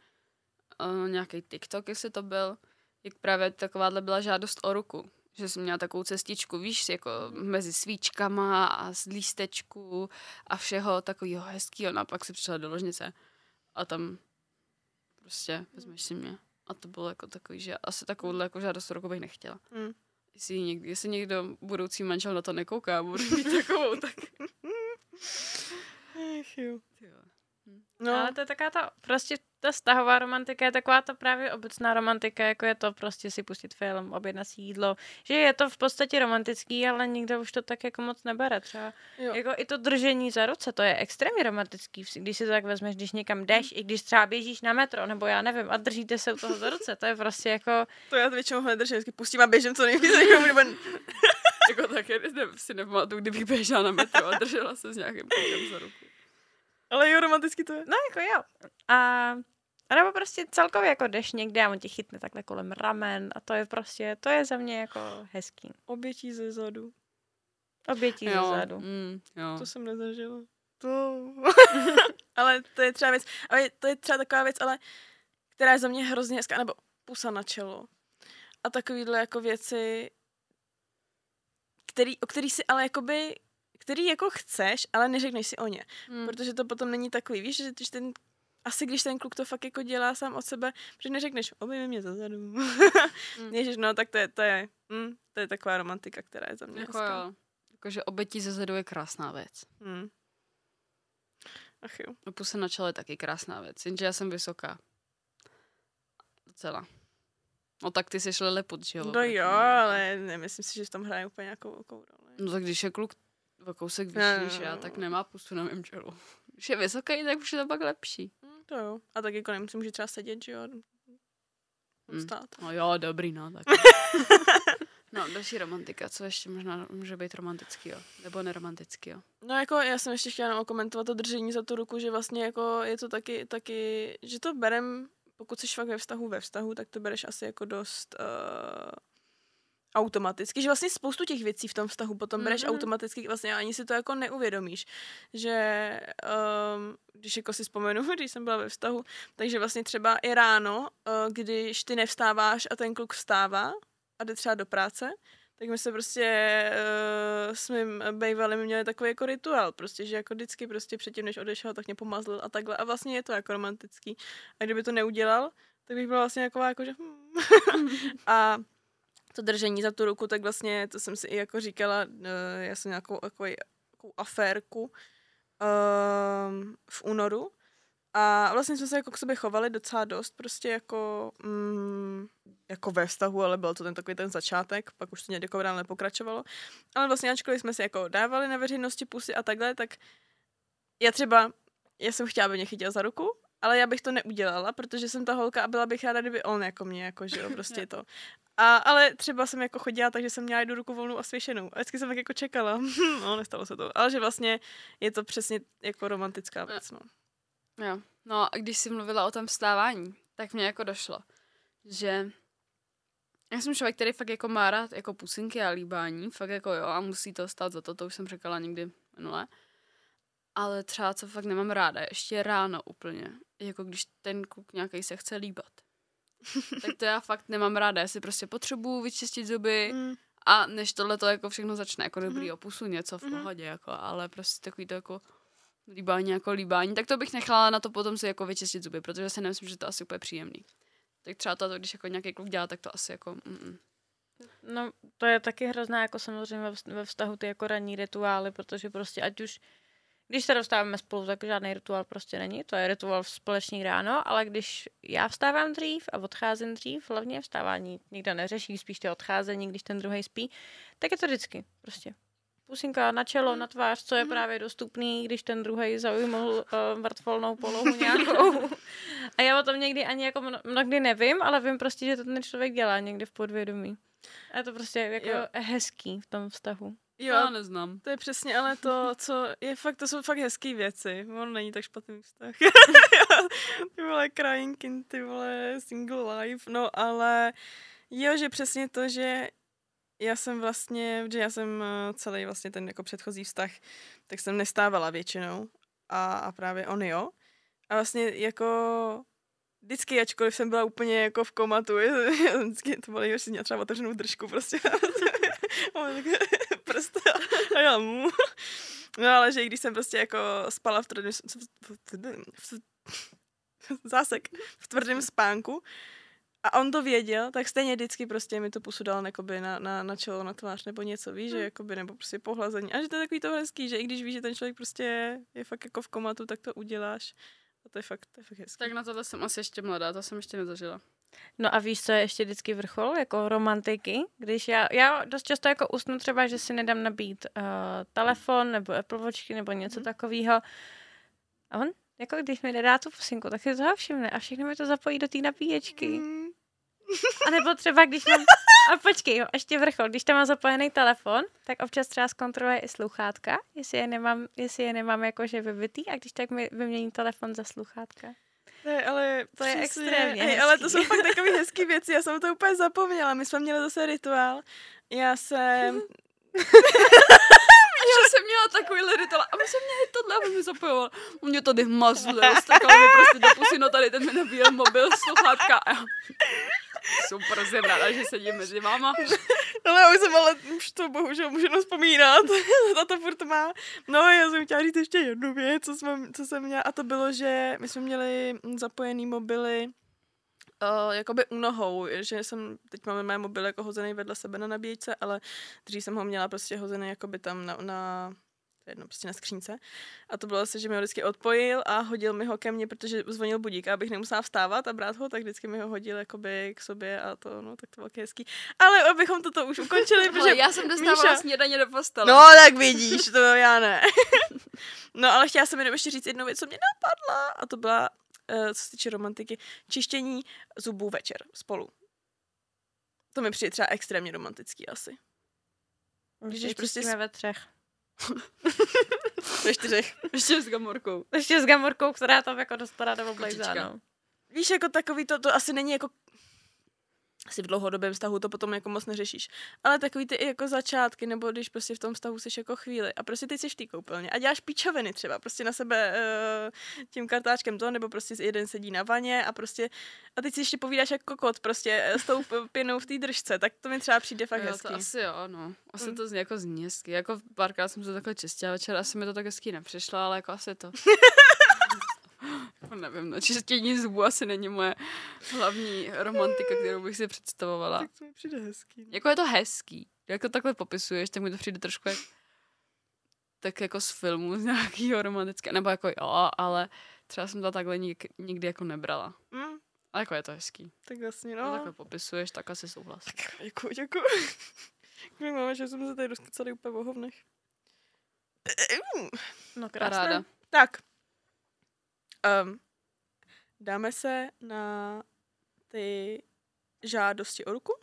uh, nějaký TikTok, jestli to byl, jak právě takováhle byla žádost o ruku. Že jsem měla takovou cestičku, víš, jako mezi svíčkama a z lístečků a všeho takového hezkého. No a pak si přišla do ložnice a tam prostě vezmeš si mě. A to bylo jako takový, že asi takovouhle jako žádost o ruku bych nechtěla. mm. Jestli, někdy, jestli někdo budoucí manžel na to nekouká a bude mít takovou, tak... Ech, jo. No. Ale to je taková ta, prostě ta stahová romantika je taková ta právě obecná romantika, jako je to prostě si pustit film, objednat si jídlo, že je to v podstatě romantický, ale nikdo už to tak jako moc nebere třeba. jo. Jako i to držení za ruce, to je extrémně romantický, když si to tak vezmeš, když někam jdeš, i když třeba běžíš na metro, nebo já nevím, a držíte se u toho za ruce, to je prostě jako, To já to většinou hned držím, vždycky pustím a běžím co nejvíc, jako nebo jako tak ne, si nepamatuju, kdybych běžela na metro a držela se s nějakým klukem za ruku. Ale jo, romanticky to je. no jako jo. A, a nebo prostě celkově jako jdeš někde a on tě chytne takhle kolem ramen a to je prostě, to je za mě jako hezký. Obětí ze zadu. Obětí ze zadu. Mm, jo. To jsem nezažila. To. ale to je třeba věc, ale to je třeba taková věc, ale která je za mě hrozně hezká, nebo pusa na čelo. A takovýhle jako věci, který, o který si ale jakoby, který jako chceš, ale neřekneš si o ně. Mm. Protože to potom není takový, víš, že když ten asi když ten kluk to fakt jako dělá sám od sebe, protože neřekneš, objemi mě zezadu. mm. Ježiš, no tak to je, to je, mm, to je taková romantika, která je za mě Jako hezká. jo. Jakože obětí ze zedu je krásná věc. Hmm. Ach jo. No puse na čele je taky krásná věc, jenže já jsem vysoká. Docela. No tak ty jsi liliput, že jo? No jo, mně. ale nemyslím si, že v tom hraje úplně nějakou velkou roli. No tak když je kluk o kousek vyšší ne, já, tak nemá pusu na mém čelu. Když je vysoký, tak už je to pak lepší. Hmm, to jo. A tak jako nemusím, může třeba sedět, že jo. Hmm. Stát. No jo, dobrý, no tak. no, další romantika, co ještě možná může být romantický, jo? Nebo neromantický, jo? No jako já jsem ještě chtěla komentovat to držení za tu ruku, že vlastně jako je to taky, taky že to berem, pokud jsi fakt ve vztahu ve vztahu, tak to bereš asi jako dost uh, automaticky, že vlastně spoustu těch věcí v tom vztahu potom bereš Mhm. automaticky, vlastně ani si to jako neuvědomíš, že um, když jako si vzpomenu, když jsem byla ve vztahu, takže vlastně třeba i ráno, uh, když ty nevstáváš a ten kluk vstává a jde třeba do práce, tak my se prostě uh, s mým bývalým měli takový jako rituál, prostě, že jako vždycky prostě předtím, než odešel, tak mě pomazlil a takhle. A vlastně je to jako romantický. A kdyby to neudělal, tak bych byla vlastně taková jako, že hmm. A to držení za tu ruku, tak vlastně, to jsem si i jako říkala, uh, já jsem nějakou takovou, takovou aférku um, v únoru. A vlastně jsme se jako k sobě chovali docela dost, prostě jako, mm, jako ve vztahu, ale byl to ten takový ten začátek, pak už to nějak jako nepokračovalo. Ale vlastně ačkoliv jsme si jako dávali na veřejnosti pusy a takhle, tak já třeba, já jsem chtěla, aby mě chytil za ruku, ale já bych to neudělala, protože jsem ta holka a byla bych ráda, kdyby on jako mě, jako, že jo, prostě to. A, ale třeba jsem jako chodila, takže jsem měla jednu ruku volnou a svěšenou. A vždycky jsem tak jako čekala. no, nestalo se to. Ale že vlastně je to přesně jako romantická věc, no. Jo. No a když jsi mluvila o tom vstávání, tak mě jako došlo, že já jsem člověk, který fakt jako má rád jako pusinky a líbání, fakt jako jo a musí to stát za to, to už jsem říkala někdy minule. Ale třeba co fakt nemám ráda, je ještě ráno úplně, jako když ten kluk nějaký se chce líbat. tak to já fakt nemám ráda, já si prostě potřebuju vyčistit zuby Mm. a než tohle to jako všechno začne, jako dobrý Mhm. opusu něco v Mhm. pohodě, jako, ale prostě takový to jako líbání jako líbání, tak to bych nechala na to potom si jako vyčistit zuby, protože si nemyslím, že to je asi úplně příjemný. Tak třeba to, když jako nějaký kluk dělá, tak to asi jako... Mm, No, to je taky hrozná, jako samozřejmě ve vztahu ty jako ranní rituály, protože prostě ať už, když se dostáváme spolu, tak žádný rituál prostě není, to je rituál v společný ráno, ale když já vstávám dřív a odcházím dřív, hlavně vstávání nikdo neřeší, spíš to odcházení, když ten druhý spí, tak je to vždycky prostě. Pusinka na čelo, na tvář, co je právě dostupný, když ten druhý zaujmul uh, mrtvolnou polohu nějakou. A já o tom někdy ani jako mno- mnohdy nevím, ale vím prostě, že to ten člověk dělá někde v podvědomí. A je to prostě jako Jo. hezký v tom vztahu. Jo, Já neznám. to je přesně ale to, co je fakt, to jsou fakt hezký věci. On není tak špatný vztah. ty vole, crying in, ty vole, single life, no ale jo, že přesně to, že já jsem vlastně, že já jsem eh, celý vlastně ten jako předchozí vztah, tak jsem nestávala většinou a, a právě on jo. A vlastně jako vždycky, ačkoliv jsem byla úplně jako v komatu, vždycky to bylo nejhorší, jsem měla třeba otevřenou držku prostě. A on tak prst a já mu. No ale že i když jsem prostě jako spala v tvrdém, zásek, v tvrdém spánku a on to věděl, tak stejně vždycky prostě mi to pusu dal jakoby na, na, na čelo, na tvář nebo něco, víš, že jakoby, nebo prostě pohlazení. A že to je takový to hezký, že i když víš, že ten člověk prostě je, je fakt jako v komatu, tak to uděláš. A to je fakt, to je fakt hezký. Tak na tohle jsem asi ještě mladá, to jsem ještě nezažila. No a víš, co je ještě vždycky vrchol, jako romantiky, když já, já dost často jako usnu třeba, že si nedám nabít uh, telefon nebo Apple Watchky nebo něco mm. takového. A on, jako když mi nedá tu pusinku, tak si toho všimne a všechno mi to zapojí do té nabíječky. Mm. Mm. A nebo třeba, když mám... A počkej, jo, ještě vrchol. Když tam mám zapojený telefon, tak občas třeba zkontroluje i sluchátka, jestli je nemám, jestli je nemám jakože vybitý a když tak mi vymění telefon za sluchátka. Je, ale To je extrémně hej, ale to jsou fakt takové hezké věci, já jsem to úplně zapomněla. My jsme měli zase rituál. Já jsem... Já jsem měla takový rituál a my jsme měli tohle a on mi zapojoval. Mě tady hmazlil, strkal mi prostě do pusy, no tady ten mi nabíjel mobil, sluchátka a já... Super, jsem ráda, že sedím mezi váma. Ale já už jsem ale už to bohužel můžu vzpomínat. a to furt má. No, já jsem chtěla říct ještě jednu věc, co, jsme, co jsem měla. A to bylo, že my jsme měli zapojený mobily Uh, jakoby u nohou, že jsem, teď máme mé mobil jako hozený vedle sebe na nabíječce, ale dřív jsem ho měla prostě hozený jakoby tam na, na to je jedno, prostě na skřínce. A to bylo zase, že mi ho vždycky odpojil a hodil mi ho ke mně, protože zvonil budík a abych nemusela vstávat a brát ho, tak vždycky mi ho hodil jakoby k sobě a to, no, tak to bylo hezký. Ale abychom toto už ukončili, protože já jsem dostávala Míša- snědaně do postele. No, tak vidíš, to já ne. no, ale chtěla jsem jenom ještě říct jednu věc, co mě napadla, a to byla, uh, co se týče romantiky, čištění zubů večer spolu. To mi přijde třeba extrémně romantický asi. Když prostě prostě jsme ve třech. Ve čtyřech. Ještě s gamorkou. Ještě s gamorkou, která tam jako dostala do oblejza, no. Víš, jako takový to, to asi není jako asi v dlouhodobém vztahu to potom jako moc neřešíš. Ale takový ty i jako začátky, nebo když prostě v tom vztahu jsi jako chvíli a prostě ty jsi v té koupelně a děláš píčoviny třeba, prostě na sebe uh, tím kartáčkem to, nebo prostě jeden sedí na vaně a prostě a teď si ještě povídáš jako kokot prostě eh, s tou pěnou v té držce, tak to mi třeba přijde fakt jo, hezký. to asi jo, no. Asi Mm. to zní jako zní hezky. Jako párkrát jsem to takhle čistila večer, asi mi to tak hezký nepřišlo, ale jako asi to. Nevím, no, čistění zubů asi není moje hlavní romantika, kterou bych si představovala. Tak to mi přijde hezký. no. Jako je to hezký. Jak to takhle popisuješ, tak mi to přijde trošku jak, tak jako z filmu z nějakého romantického, nebo jako jo, ale třeba jsem to takhle nik, nikdy jako nebrala. Mm, Ale jako je to hezký. tak vlastně, No. takhle popisuješ, tak asi souhlas. Děkuji, děkuji. Děkuji, máme, že jsme se tady rozkecali úplně o hovnech. No Paráda. Tak. Um, dáme se na ty žádosti o ruku?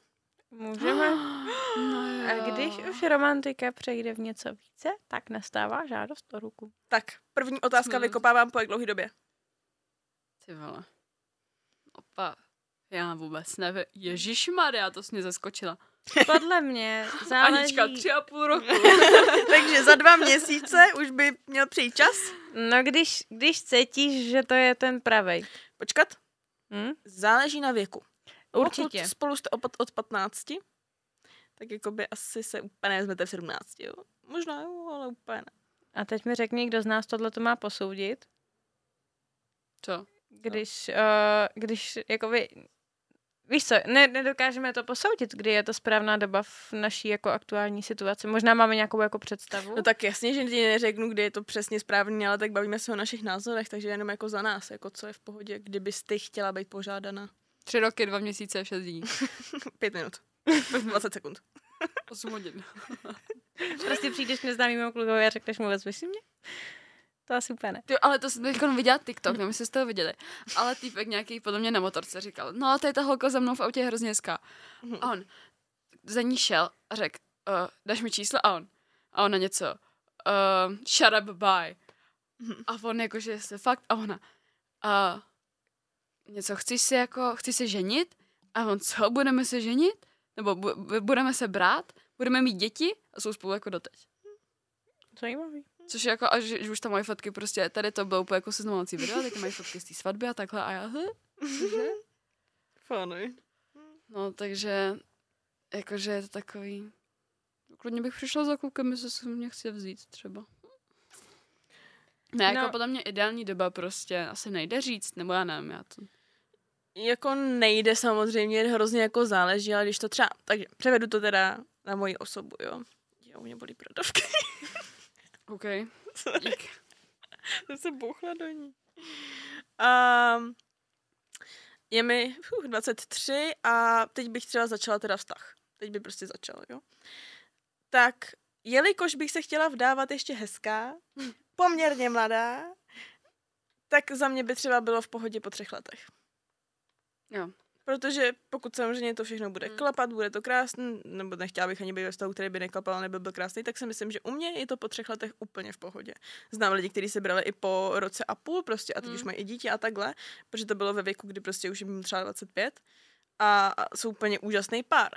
Můžeme. No A když už romantika přejde v něco více, tak nastává žádost o ruku. Tak, první otázka Jsme- vykopávám po jak dlouhé době. Ty vole. Opa. Já vůbec nevím. Ježišmarja, to jsi mě zaskočila. Podle mě záleží... Anička, tři a půl roku. Takže za dva měsíce už by měl přijít čas. No když, když cítíš, že to je ten pravej. Počkat. Hm? Záleží na věku. Určitě. Pokud spolu jste od, od 15, tak jakoby asi se úplně vezmete v 17, jo. Možná jo, ale úplně ne. A teď mi řekni, kdo z nás tohle to má posoudit. Co? Když, uh, když jakoby víš co, ne, nedokážeme to posoudit, kdy je to správná doba v naší jako aktuální situaci. Možná máme nějakou jako představu. No tak jasně, že ti neřeknu, kdy je to přesně správný, ale tak bavíme se o našich názorech, takže jenom jako za nás, jako co je v pohodě, kdybyste chtěla být požádána. Tři roky, dva měsíce, šest dní. Pět minut. 20 sekund. Osm hodin. Prostě přijdeš k neznámému klukovi a řekneš mu, vezmeš si mě? To asi úplně ne. Ty, ale to jsem teď viděla TikTok, nevím, jestli jste to viděli. Ale týpek nějaký podle mě na motorce říkal, no tady ta holka za mnou v autě je hrozně hezká. A on za ní šel a řekl, uh, dáš mi číslo? A on, a ona něco, uh, shut up, bye. A on jakože se fakt, a ona, uh, něco, chceš se jako, chci se ženit? A on, co, budeme se ženit? Nebo bu- budeme se brát? Budeme mít děti? A jsou spolu jako doteď. Zajímavý. Což je jako, a že, že už tam mají fotky prostě, tady to bylo úplně jako seznamovací video, teď mají fotky z té svatby a takhle a já, hm? Fany. No, takže, jakože je to takový, klidně bych přišla za klukem, jestli se mě chce vzít třeba. Ne, jako No. no. podle mě ideální doba prostě asi nejde říct, nebo já nevím, já to... Jako nejde samozřejmě, hrozně jako záleží, ale když to třeba, takže převedu to teda na moji osobu, jo. Jo, mě bolí prodovky. OK. Dík. Jsem se bouchla do ní. Um, je mi fuh, 23 a teď bych třeba začala teda vztah. Teď by prostě začala, jo. Tak, jelikož bych se chtěla vdávat ještě hezká, poměrně mladá, tak za mě by třeba bylo v pohodě po třech letech. Jo. Protože pokud samozřejmě to všechno bude Mm. klapat, bude to krásný, nebo nechtěla bych ani být ve vztahu, který by neklapal, nebo byl krásný, tak si myslím, že u mě je to po třech letech úplně v pohodě. Znám lidi, kteří se brali i po roce a půl prostě a teď Mm. už mají i dítě a takhle, protože to bylo ve věku, kdy prostě už jim třeba 25 a, jsou úplně úžasný pár.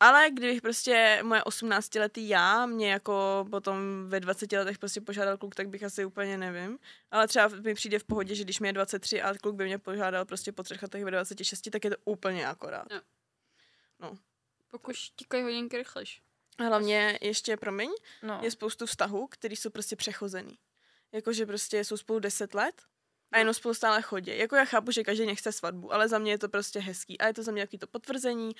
Ale kdybych prostě moje 18-letý já mě jako potom ve 20 letech prostě požádal kluk, tak bych asi úplně nevím. Ale třeba mi přijde v pohodě, že když mi je 23 a kluk by mě požádal prostě po třech letech ve 26, tak je to úplně akorát. Pokud tíkají hodinky rychlejš. Hlavně ještě, promiň, No. je spoustu vztahů, který jsou prostě přechozený. Jakože prostě jsou spolu 10 let a No. jenom spolu stále chodí. Jako já chápu, že každý nechce svatbu, ale za mě je to prostě hezký. A je to za mě takový to potvrzení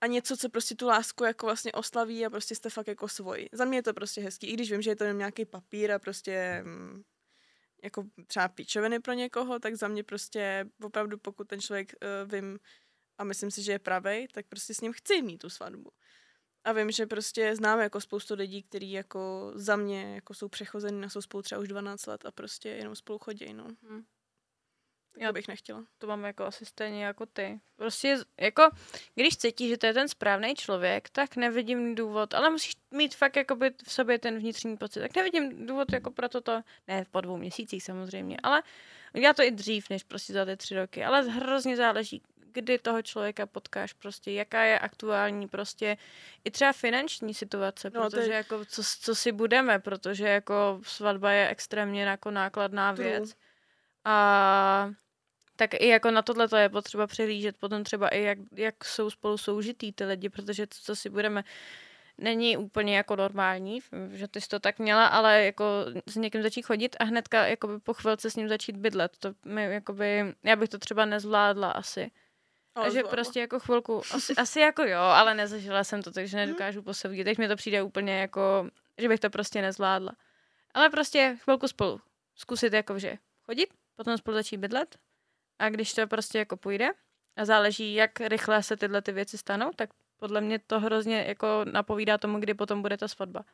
a něco, co prostě tu lásku jako vlastně oslaví a prostě jste fakt jako svoji. Za mě je to prostě hezký, i když vím, že je to jenom nějaký papír a prostě mm, jako třeba píčoviny pro někoho, tak za mě prostě opravdu pokud ten člověk uh, vím a myslím si, že je pravej, tak prostě s ním chci mít tu svatbu. A vím, že prostě známe jako spoustu lidí, kteří jako za mě jako jsou přechozený a jsou spolu třeba už 12 let a prostě jenom spolu chodí, no. Hm. Tak Já- bych nechtěla. to mám jako asi stejně jako ty. Prostě jako, když cítíš, že to je ten správný člověk, tak nevidím důvod, ale musíš mít fakt jakoby v sobě ten vnitřní pocit. Tak nevidím důvod jako pro toto, ne po dvou měsících samozřejmě, ale já to i dřív, než prostě za ty tři roky, ale hrozně záleží, kdy toho člověka potkáš prostě, jaká je aktuální prostě i třeba finanční situace, No, to protože je- jako co, co si budeme, protože jako svatba je extrémně jako nákladná True. věc. A tak i jako na tohle to je potřeba přehlížet potom třeba i jak, jak jsou spolu soužitý ty lidi, protože to, co si budeme, není úplně jako normální, že ty jsi to tak měla, ale jako s někým začít chodit a hnedka jakoby po chvilce s ním začít bydlet. To mi, jakoby, já bych to třeba nezvládla asi. Ale A že zvládla. prostě jako chvilku, asi, asi jako jo, ale nezažila jsem to, takže nedokážu posoudit. Teď mi to přijde úplně jako, že bych to prostě nezvládla. Ale prostě chvilku spolu zkusit jako, že chodit, potom spolu začít bydlet a když to prostě jako půjde a záleží, jak rychle se tyhle ty věci stanou, tak podle mě to hrozně jako napovídá tomu, kdy potom bude ta svatba.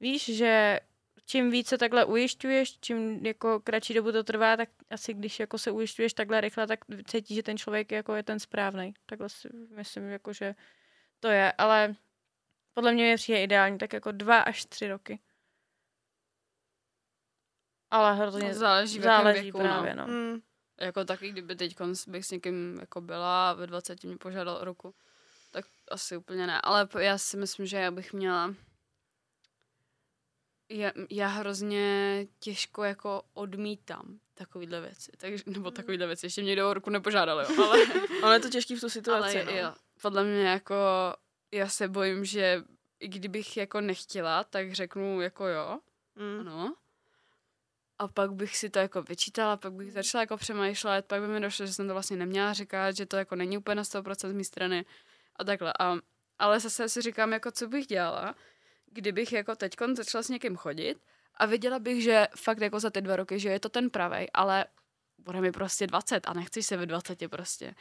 Víš, že čím více takhle ujišťuješ, čím jako kratší dobu to trvá, tak asi když jako se ujišťuješ takhle rychle, tak cítíš, že ten člověk jako je ten správný. Takhle si myslím, jako, že to je, ale podle mě je přijde ideální, tak jako dva až tři roky. Ale hrozně Záleží v jakém záleží věku, právě, no. no. Mm, Jako taky, kdyby teď bych s někým jako byla a ve 20 mě požádal o ruku, tak asi úplně ne. Ale já si myslím, že já bych měla já, já hrozně těžko jako odmítám takovýhle věci. Takže, nebo takovýhle věci. Ještě mě do ruku nepožádali, jo. Ale, ale je to těžký v tu situaci, ale no. jo, podle mě jako já se bojím, že i kdybych jako nechtěla, tak řeknu jako jo, Mm. ano. A pak bych si to jako vyčítala, pak bych začala jako přemýšlet, pak by mi došlo, že jsem to vlastně neměla říkat, že to jako není úplně na 100% z mé strany a takhle. A, ale zase si říkám, jako co bych dělala, kdybych jako teď začala s někým chodit a viděla bych, že fakt jako za ty dva roky, že je to ten pravej, ale bude mi prostě 20 a nechci se ve 20 prostě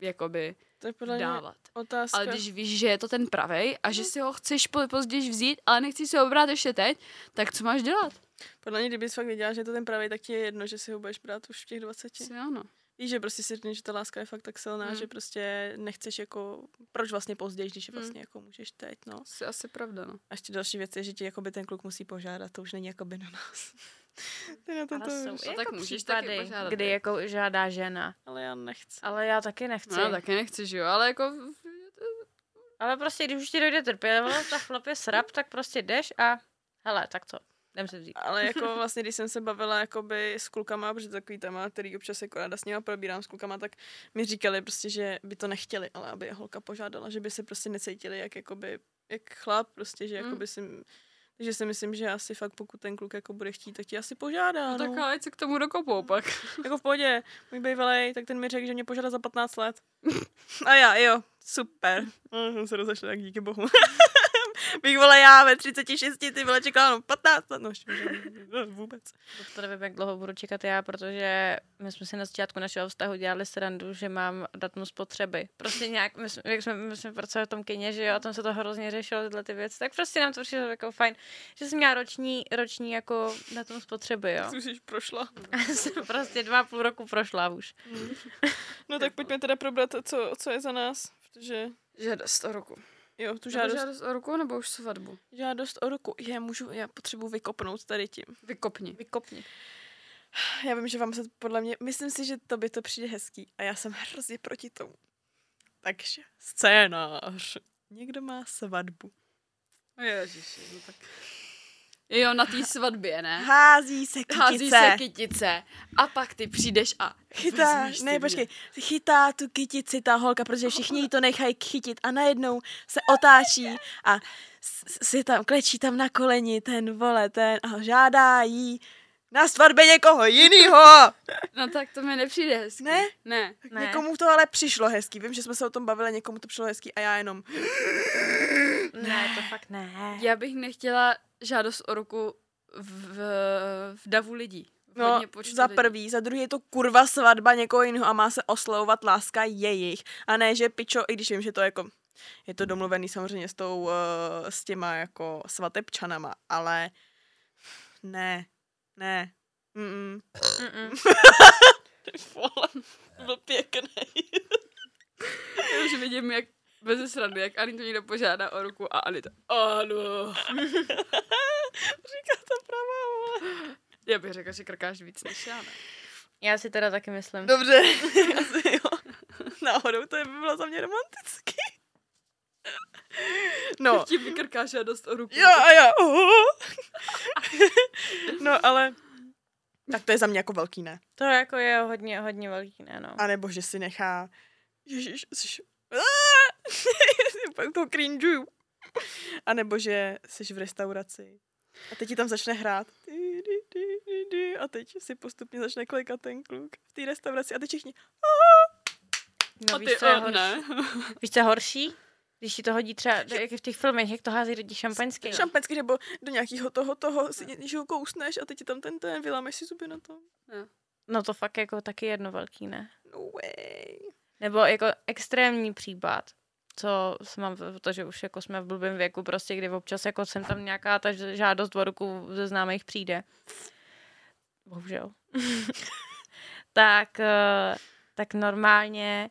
jakoby To je podle dávat. otázka. Ale když víš, že je to ten pravej a že si ho chceš po- později vzít, ale nechci si ho brát ještě teď, tak co máš dělat? Podle mě, kdybys fakt věděla, že je to ten pravý, tak ti je jedno, že si ho budeš brát už v těch 20. Si ano. Víš, že prostě si řekneš, že ta láska je fakt tak silná, Hmm. že prostě nechceš jako, proč vlastně později, když je Hmm. vlastně jako můžeš teď, no. Asi asi pravda, no. A ještě další věc je, že ti jakoby ten kluk musí požádat, to už není jakoby na nás. Ty na to Ale to jsou i tak jako můžeš taky případy, požádat, kdy jako žádá žena. Ale já nechci. Ale já taky nechci. No, taky nechci, že jo, ale jako Ale prostě, když už ti dojde trpělivost a chlap je srap, tak prostě jdeš a hele, tak co, se vzít. Ale jako vlastně, když jsem se bavila jakoby s klukama, protože takový téma, který občas jako ráda s nimi probírám s klukama, tak mi říkali prostě, že by to nechtěli, ale aby je holka požádala, že by se prostě necítili jak jakoby, jak chlap, prostě, že Mm. jakoby si, takže si myslím, že asi fakt pokud ten kluk jako bude chtít, tak ti asi požádá, no, no. tak ať se k tomu dokopou pak. Jako v pohodě, můj bývalej, tak ten mi řekl, že mě požádá za 15 let. A já, jo, super. No, jsem se rozešla, tak díky bohu. Bych vole já ve 36, ty vole čekala no 15 let, no vůbec. To nevím, jak dlouho budu čekat já, protože my jsme si na začátku našeho vztahu dělali srandu, že mám datum spotřeby. Prostě nějak, my jsme, jak jsme, my jsme pracovali v tom kyně, že jo, a tam se to hrozně řešilo, tyhle ty věci, tak prostě nám to přišlo jako fajn, že jsem měla roční, roční jako datum spotřeby, jo. Už jsi prošla. jsem prostě dva půl roku prošla už. No tak pojďme teda probrat, co, co je za nás, protože Žádost o ruku. Jo, tu Žádost. žádost, žádost o ruku nebo už svatbu? žádost o ruku, je, můžu, já potřebuji vykopnout tady tím. Vykopni. Vykopni. Já vím, že vám se podle mě, myslím si, že to by to přijde hezký a já jsem hrozně proti tomu. Takže scénář. Někdo má svatbu. Ježiši, no tak. Jo, na té svatbě, ne? Hází se kytice. Hází se kytice a pak ty přijdeš a Chytá, ne, počkej, chytá tu kytici ta holka, protože všichni jí to nechají chytit a najednou se otáčí a si tam, klečí tam na koleni ten vole, ten a žádá jí na svatbě někoho jinýho. No tak to mi nepřijde hezky. Ne? Ne. Ne. Někomu to ale přišlo hezký, vím, že jsme se o tom bavili, někomu to přišlo hezký a já jenom, Ne, to fakt ne. Já bych nechtěla žádost o ruku v, v davu lidí. No, za lidí. prvý, za druhý je to kurva svatba někoho jiného a má se oslovovat láska jejich. A ne, že pičo, i když vím, že to jako, je to domluvený samozřejmě s tou, uh, s těma jako svatebčanama, ale ne, ne. Mm-mm. Mm-mm. Vole, byl pěkný. Já už vidím, jak bez srandy, jak Ani to někdo požádá o ruku a Anita. Ano. Říká to pravá. Já bych řekla, že krkáš víc než já, ne? Já si teda taky myslím. Dobře, asi jo. Náhodou to by bylo za mě romantický. No, Ti vykrkáš žádost o ruku. Jo, a jo. No, ale... Tak to je za mě jako velký ne. To jako je hodně, hodně velký, ne, no. A nebo že si nechá... Ježiš, jsi... Pak to cringeuju. A nebo že jsi v restauraci a teď ti tam začne hrát. A teď si postupně začne klikat ten kluk v té restauraci a teď všichni... no a víš, co je horší? Víš, co je horší? Když ti to hodí třeba, jak je v těch filmech, jak to hází do těch šampaňských. Šampaňský nebo do nějakého toho, toho si ně- ho kousneš a teď ti tam ten ten, vylámeš si zuby na tom. No to fakt jako taky jedno velký, ne? No way. Nebo jako extrémní případ, co mám, protože už jako jsme v blbém věku, prostě kdy občas jako sem tam nějaká ta žádost o ruku ze známých přijde. Bohužel. tak, eh, tak normálně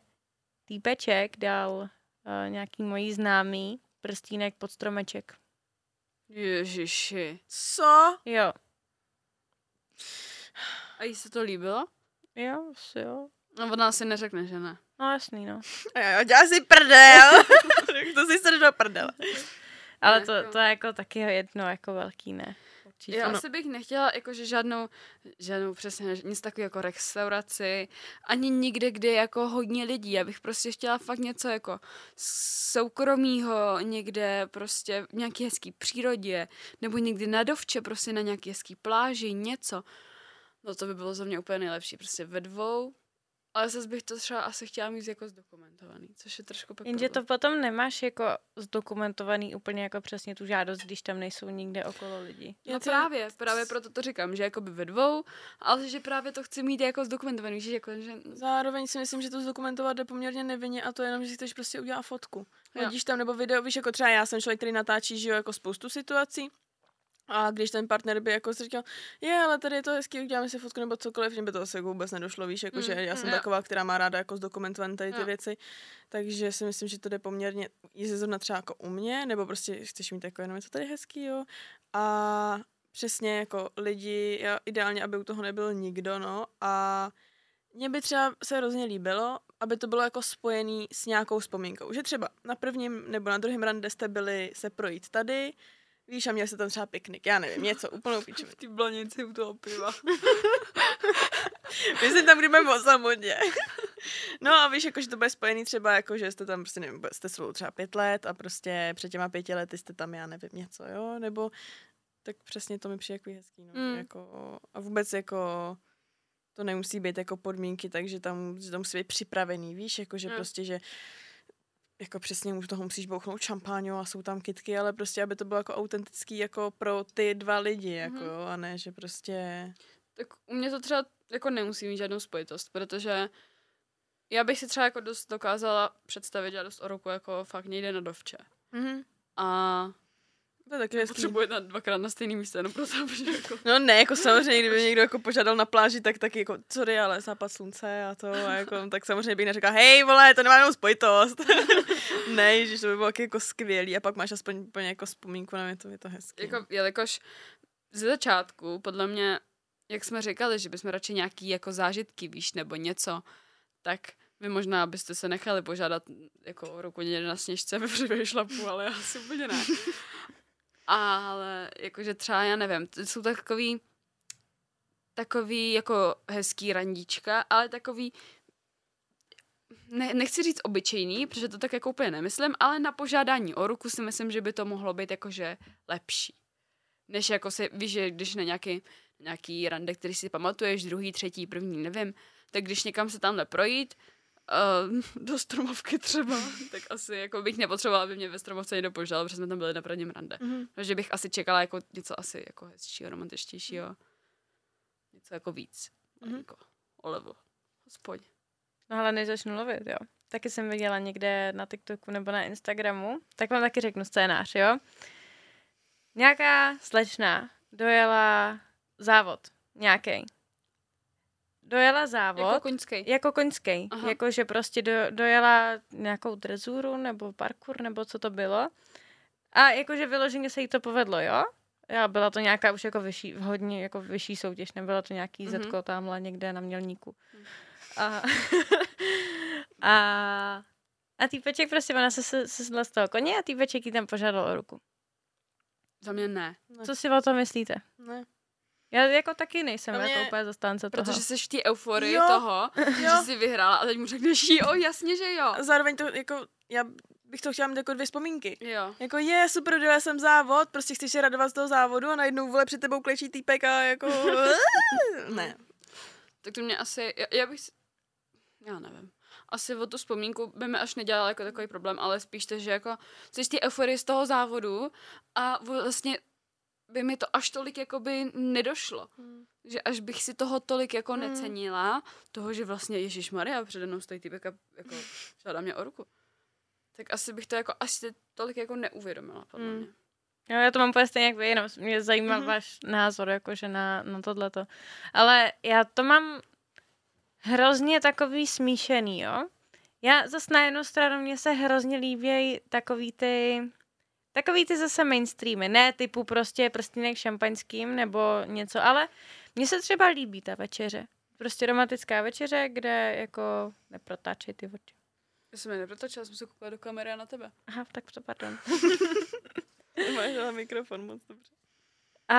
týpeček dal eh, nějaký mojí známý prstínek pod stromeček. Ježiši. Co? Jo. A jí se to líbilo? Jo, asi jo. No ona asi neřekne, že ne. No jasný, no. A já, dělá si prdel. to si se do prdele. Ale to, jako- to je jako taky jedno, jako velký ne. Určitě. Já Ano. asi bych nechtěla jakože žádnou, žádnou přesně nic takového jako restauraci, ani nikde, kde je jako hodně lidí. Já bych prostě chtěla fakt něco jako soukromýho, někde prostě v nějaký hezký přírodě, nebo někdy na dovče, prostě na nějaký hezký pláži, něco. No to by bylo za mě úplně nejlepší, prostě ve dvou, ale zase bych to třeba asi chtěla mít jako zdokumentovaný, což je trošku pak Jenže to problém. potom nemáš jako zdokumentovaný úplně jako přesně tu žádost, když tam nejsou nikde okolo lidí. No Já to- právě, právě proto to říkám, že jakoby ve dvou, ale že právě to chci mít jako zdokumentovaný, že jako, že Zároveň si myslím, že to zdokumentovat jde poměrně nevinně a to jenom, že si chceš prostě udělat fotku. Hodíš tam nebo video, víš, jako třeba já jsem člověk, který natáčí, že jo, jako spoustu situací. A když ten partner by jako si říkal, je, ale tady je to hezký, uděláme si fotku nebo cokoliv, mě by to asi jako vůbec nedošlo, víš, jako, Mm, že já jsem mm, jo. taková, která má ráda jako zdokumentovat tady ty Jo. věci, takže si myslím, že to jde poměrně, jestli zrovna třeba jako u mě, nebo prostě chceš mít jako jenom je to tady hezký, jo, a přesně jako lidi, já, ideálně, aby u toho nebyl nikdo, no, a mně by třeba se hrozně líbilo, aby to bylo jako spojený s nějakou vzpomínkou. Že třeba na prvním nebo na druhém rande jste byli se projít tady, víš, a měli jste tam třeba piknik, já nevím, něco úplnou píčovi. ty blanici u toho piva. Myslím tam, kdy budeme o samotě. No a víš, jako, že to bude spojený třeba, jako, že jste tam, prostě nevím, jste spolu třeba pět let a prostě před těma pěti lety jste tam, já nevím, něco, jo, nebo tak přesně to mi přijde jako hezký, no, Mm. jako, a vůbec jako to nemusí být jako podmínky, takže tam, že to musí být připravený, víš, jako, že Mm. prostě, že jako přesně u toho musíš bouchnout šampáňo a jsou tam kitky, ale prostě, aby to bylo jako autentický jako pro ty dva lidi, jako Mhm. jo, a ne, že prostě... Tak u mě to třeba jako nemusí mít žádnou spojitost, protože já bych si třeba jako dost dokázala představit žádost o ruku jako fakt někde na dovče. Mhm. A To je taky hezký. potřebuje na dvakrát na stejný místo, jenom proto, aby jako... No ne, jako samozřejmě, kdyby někdo jako požádal na pláži, tak taky jako, sorry, ale západ slunce a to, a jako, tak samozřejmě bych neřekla, hej, vole, to nemá jenom spojitost. ne, že to by bylo jako skvělý a pak máš aspoň úplně jako vzpomínku na mě, to je to hezký. Jako, jelikož ze začátku, podle mě, jak jsme říkali, že bychom radši nějaký jako zážitky, víš, nebo něco, tak vy možná byste se nechali požádat jako o ruku někde na sněžce ve šlapu, ale já asi úplně ne. Ale jakože třeba, já nevím, jsou takový takový jako hezký randíčka, ale takový ne, nechci říct obyčejný, protože to tak jako úplně nemyslím, ale na požádání o ruku si myslím, že by to mohlo být jakože lepší. Než jako se, víš, že když na nějaký, nějaký rande, který si pamatuješ, druhý, třetí, první, nevím, tak když někam se tamhle projít, uh, do stromovky třeba, tak asi jako bych nepotřebovala, aby mě ve stromovce někdo požádal, protože jsme tam byli na prvním rande. Mhm. Takže bych asi čekala jako něco asi jako hezčího, romantičtějšího. Něco jako víc. Mhm. Jako olevo. Aspoň. No ale než začnu lovit, jo. Taky jsem viděla někde na TikToku nebo na Instagramu, tak vám taky řeknu scénář, jo. Nějaká slečna dojela závod, nějaký. Dojela závod, Jako koňský. jako koňský. Jako, že prostě do, dojela nějakou drezuru nebo parkour, nebo co to bylo. A jakože vyloženě se jí to povedlo, jo? Já byla to nějaká už jako vyšší, hodně jako vyšší soutěž, nebylo to nějaký Mhm. mm-hmm. zetko tamhle někde na mělníku. Mhm. A, a, a týpeček prostě, ona se, se, se z toho koně a týpeček jí tam požádal o ruku. Za mě ne. Ne. Co si o tom myslíte? Ne. Já jako taky nejsem A mě- jako úplně zastánce toho. Protože jsi v té euforii Jo. toho, že Jo. jsi vyhrála a teď mu řekneš jo, jasně, že jo. A zároveň to jako, já bych to chtěla mít jako dvě vzpomínky. Jo. Jako je, super, dojela jsem závod, prostě chceš se radovat z toho závodu a najednou vole před tebou klečí týpek a jako... ne. Tak to mě asi, já, já bych si, já nevím. Asi o tu vzpomínku by mi až nedělala jako takový problém, ale spíš to, že jako jsi z té euforie z toho závodu a vlastně by mi to až tolik jakoby nedošlo. Že až bych si toho tolik jako Hmm. necenila, toho, že vlastně Ježíš Maria přede mnou stojí týpek a jako žádá mě o ruku. Tak asi bych to jako asi tolik jako neuvědomila, podle Hmm. mě. Jo, já to mám úplně stejně jak vy, jenom mě zajímá Mhm. mm-hmm. váš názor jakože na, na tohleto. Ale já to mám hrozně takový smíšený, jo. Já zase na jednu stranu mně se hrozně líbí takový ty, takový ty zase mainstreamy, ne typu prostě prstínek šampaňským nebo něco, ale mně se třeba líbí ta večeře. Prostě romantická večeře, kde jako neprotáčej ty oči. Já jsem je neprotočila, jsem se koukala do kamery a na tebe. Aha, tak to pardon. Máš na mikrofon moc dobře. A,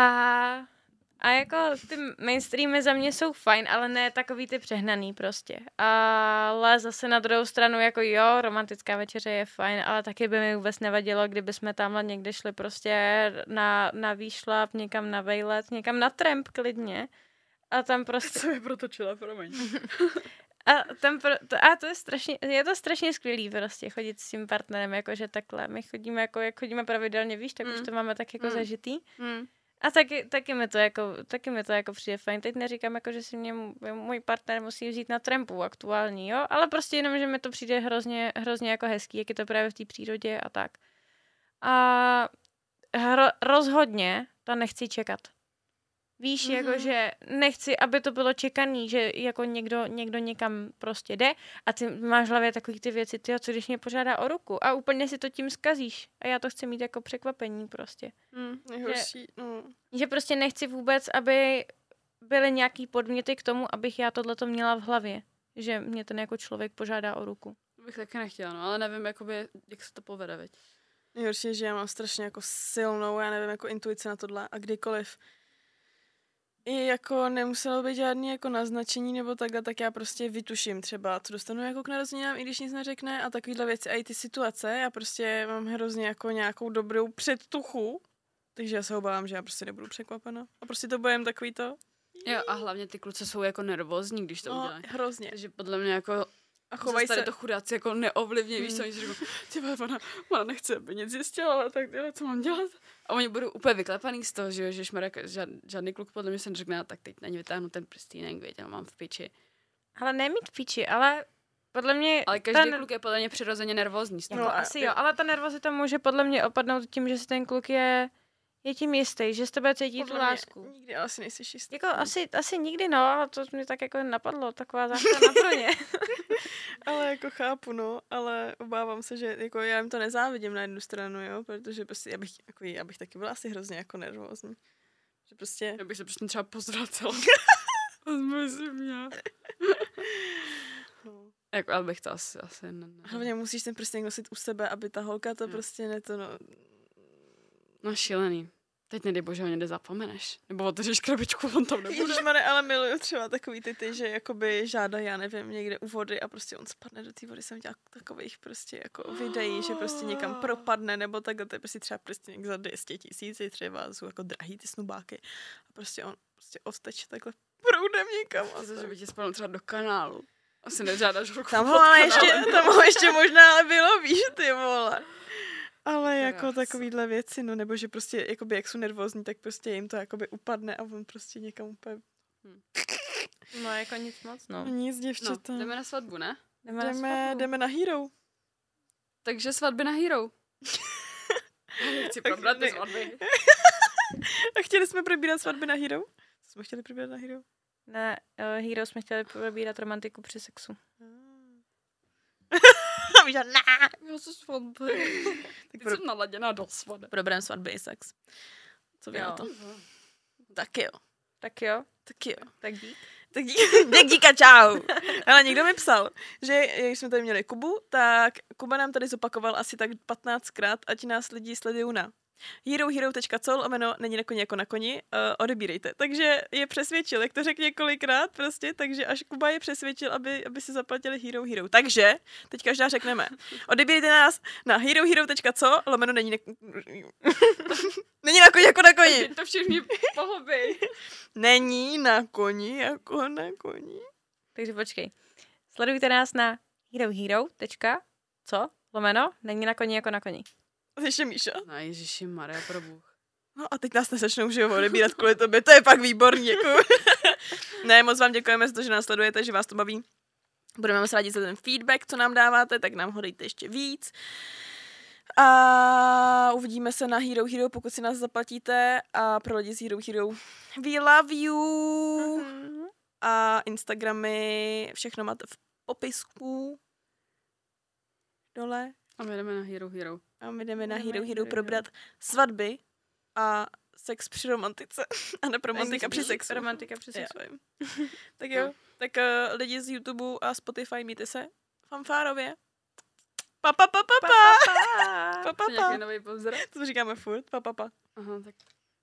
a jako ty mainstreamy za mě jsou fajn, ale ne takový ty přehnaný prostě. Ale zase na druhou stranu jako jo, romantická večeře je fajn, ale taky by mi vůbec nevadilo, kdyby jsme tamhle někde šli prostě na, na výšlap, někam na vejlet, někam na tramp klidně. A tam prostě... Co je protočila, promiň. A, tam pro, to, a to je strašně, je to strašně skvělý prostě chodit s tím partnerem, jakože takhle. My chodíme jako, jak chodíme pravidelně, víš, tak mm. už Mm. to máme tak jako Mm. mm. zažitý. Hmm. A taky, taky, mi to jako, taky mi to jako přijde fajn. Teď neříkám, jako, že si mě můj partner musí vzít na trampu aktuální, jo, ale prostě jenom, že mi to přijde hrozně, hrozně jako hezký, jak je to právě v té přírodě a tak. A hro, rozhodně to nechci čekat. Víš, mm-hmm. Mhm. jako, že nechci, aby to bylo čekaný, že jako někdo, někdo někam prostě jde a ty máš v hlavě takový ty věci, ty co když mě požádá o ruku a úplně si to tím skazíš a já to chci mít jako překvapení prostě. Hmm. Nejhorší, no. Že prostě nechci vůbec, aby byly nějaký podměty k tomu, abych já tohleto měla v hlavě. Že mě ten jako člověk požádá o ruku. To bych taky nechtěla, no, ale nevím, jakoby, jak se to povede, veď. Nejhorší je, že já mám strašně jako silnou, já nevím, jako intuici na tohle a kdykoliv i jako nemuselo být žádný jako naznačení nebo takhle, tak já prostě vytuším třeba, co dostanu jako k narozeninám, i když nic neřekne a takovýhle věci a i ty situace, já prostě mám hrozně jako nějakou dobrou předtuchu, takže já se obávám, že já prostě nebudu překvapena. A prostě to budem takový to, Jo, a hlavně ty kluci jsou jako nervózní, když to no, udělají. hrozně. Takže podle mě jako A chovají chovají tady se, to chudáci jako neovlivně, víš co, oni si řeknou, ty vole, ona, ona nechce, aby nic zjistila, ale tak tyhle, co mám dělat? A oni budou úplně vyklepaný z toho, že jo, že šmarek, žád, žádný kluk podle mě se neřekne, "A tak teď na ně vytáhnu ten prstýnek, věděl, mám v piči. Ale nemít v píči, ale podle mě... Ale každý ten, kluk je podle mě přirozeně nervózní. z toho. jako No asi jo, ale ta nervozita může podle mě opadnout tím, že si ten kluk je, je tím jistý, že z tebe cítí tu podle mě lásku. Nikdy asi nejsi jistý. Jako asi, asi nikdy, no, ale to mě tak jako napadlo, taková záchrana pro ně. Ale jako chápu, no, ale obávám se, že jako já jim to nezávidím na jednu stranu, jo, protože prostě já bych, jako, já bych taky byla asi hrozně jako nervózní. Že prostě, Já bych se prostě třeba pozvracela. Myslím mě. no. Jako, ale bych to asi, asi ne, ne. Hlavně musíš ten prstěnk nosit u sebe, aby ta holka to Jo. prostě ne to, no. No šílený. Teď nedej bože, ho někde zapomeneš. Nebo otevřeš krabičku, on tam nebude. Ježišmane, ale miluju třeba takový ty, ty, že jakoby žádá, já nevím, někde u vody a prostě on spadne do té vody. Jsem dělala takových prostě jako videí, že prostě někam propadne, nebo takhle, to je prostě třeba prstěnk za 200 tisíc, třeba jsou jako drahý ty snubáky. A prostě on prostě odteče takhle proudem někam. A Myslím, že by tě spadl třeba do kanálu. Asi nežádáš ruku Tam ho ale ještě, tam ho ještě možná ale bylo, víš, ty vole. Ale Krása. jako takovýhle věci, no, nebo že prostě, jakoby, jak jsou nervózní, tak prostě jim to jakoby upadne a on prostě někam úplně, No, jako nic moc, no. no. nic, No, děvčata. jdeme na svatbu, ne? Jdeme, na jdeme, svatbu. jdeme na Hero. Takže svatby na Hero. Chci Tak probrat ty ne- svatby. A chtěli jsme probírat svatby na Hero? Co jsme chtěli probírat na Hero? Na uh, Hero jsme chtěli probírat romantiku při sexu. A že ne. Já se svatby. Tak pro, jsem naladěná do svatby. probereme svatby i sex. Co vy na Jo. to? Tak jo. Tak jo, Tak jo. tak dík. Tak dík, dík díka, čau. Ale někdo mi psal, že když jsme tady měli Kubu, tak Kuba nám tady zopakoval asi tak 15krát, ať nás lidi sledují na herohero.co, lomeno není na koni jako na koni, uh, odebírejte. Takže je přesvědčil, jak to řekl několikrát prostě, takže až Kuba je přesvědčil, aby, aby si zaplatili Hero Hero. Takže, teď každá řekneme, odebírejte nás na herohero.co, lomeno není na, není na koni jako na koni. To všichni pohobí. Není na koni jako na koni. Takže počkej. Sledujte nás na herohero. Co? Lomeno? Není na koni jako na koni. Ještě Míša. No ježiši Maria, pro Bůh. No a teď nás nezačnou že jo, odebírat kvůli tobě, to je pak výborný, děkuji. ne, moc vám děkujeme za to, že nás sledujete, že vás to baví. Budeme moc rádi za ten feedback, co nám dáváte, tak nám ho dejte ještě víc. A uvidíme se na Hero Hero, pokud si nás zaplatíte. A pro lidi z Hero Hero, we love you. Mhm. A Instagramy, všechno máte v popisku. Dole. A my jdeme na Hero Hero. A my jdeme na Hero Hero probrat svatby a sex při romantice. A ne romantika při sexu. Romantika při sexu. tak jo, tak uh, lidi z YouTube a Spotify, mějte se fanfárově. Pa, pa, pa, pa, pa. Pa, pa, To nějaký pa. nový pozdrav? To říkáme furt, pa, pa, pa. Aha, tak.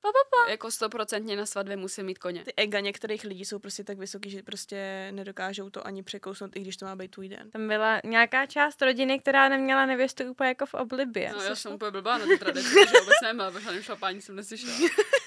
Pa, pa, pa. Jako stoprocentně na svatbě musím mít koně. Ty ega některých lidí jsou prostě tak vysoký, že prostě nedokážou to ani překousnout, i když to má být tvůj den. Tam byla nějaká část rodiny, která neměla nevěstu úplně jako v oblibě. No, já jsem úplně blbá na ty tradice, že vůbec nemá, protože šlapání jsem neslyšela.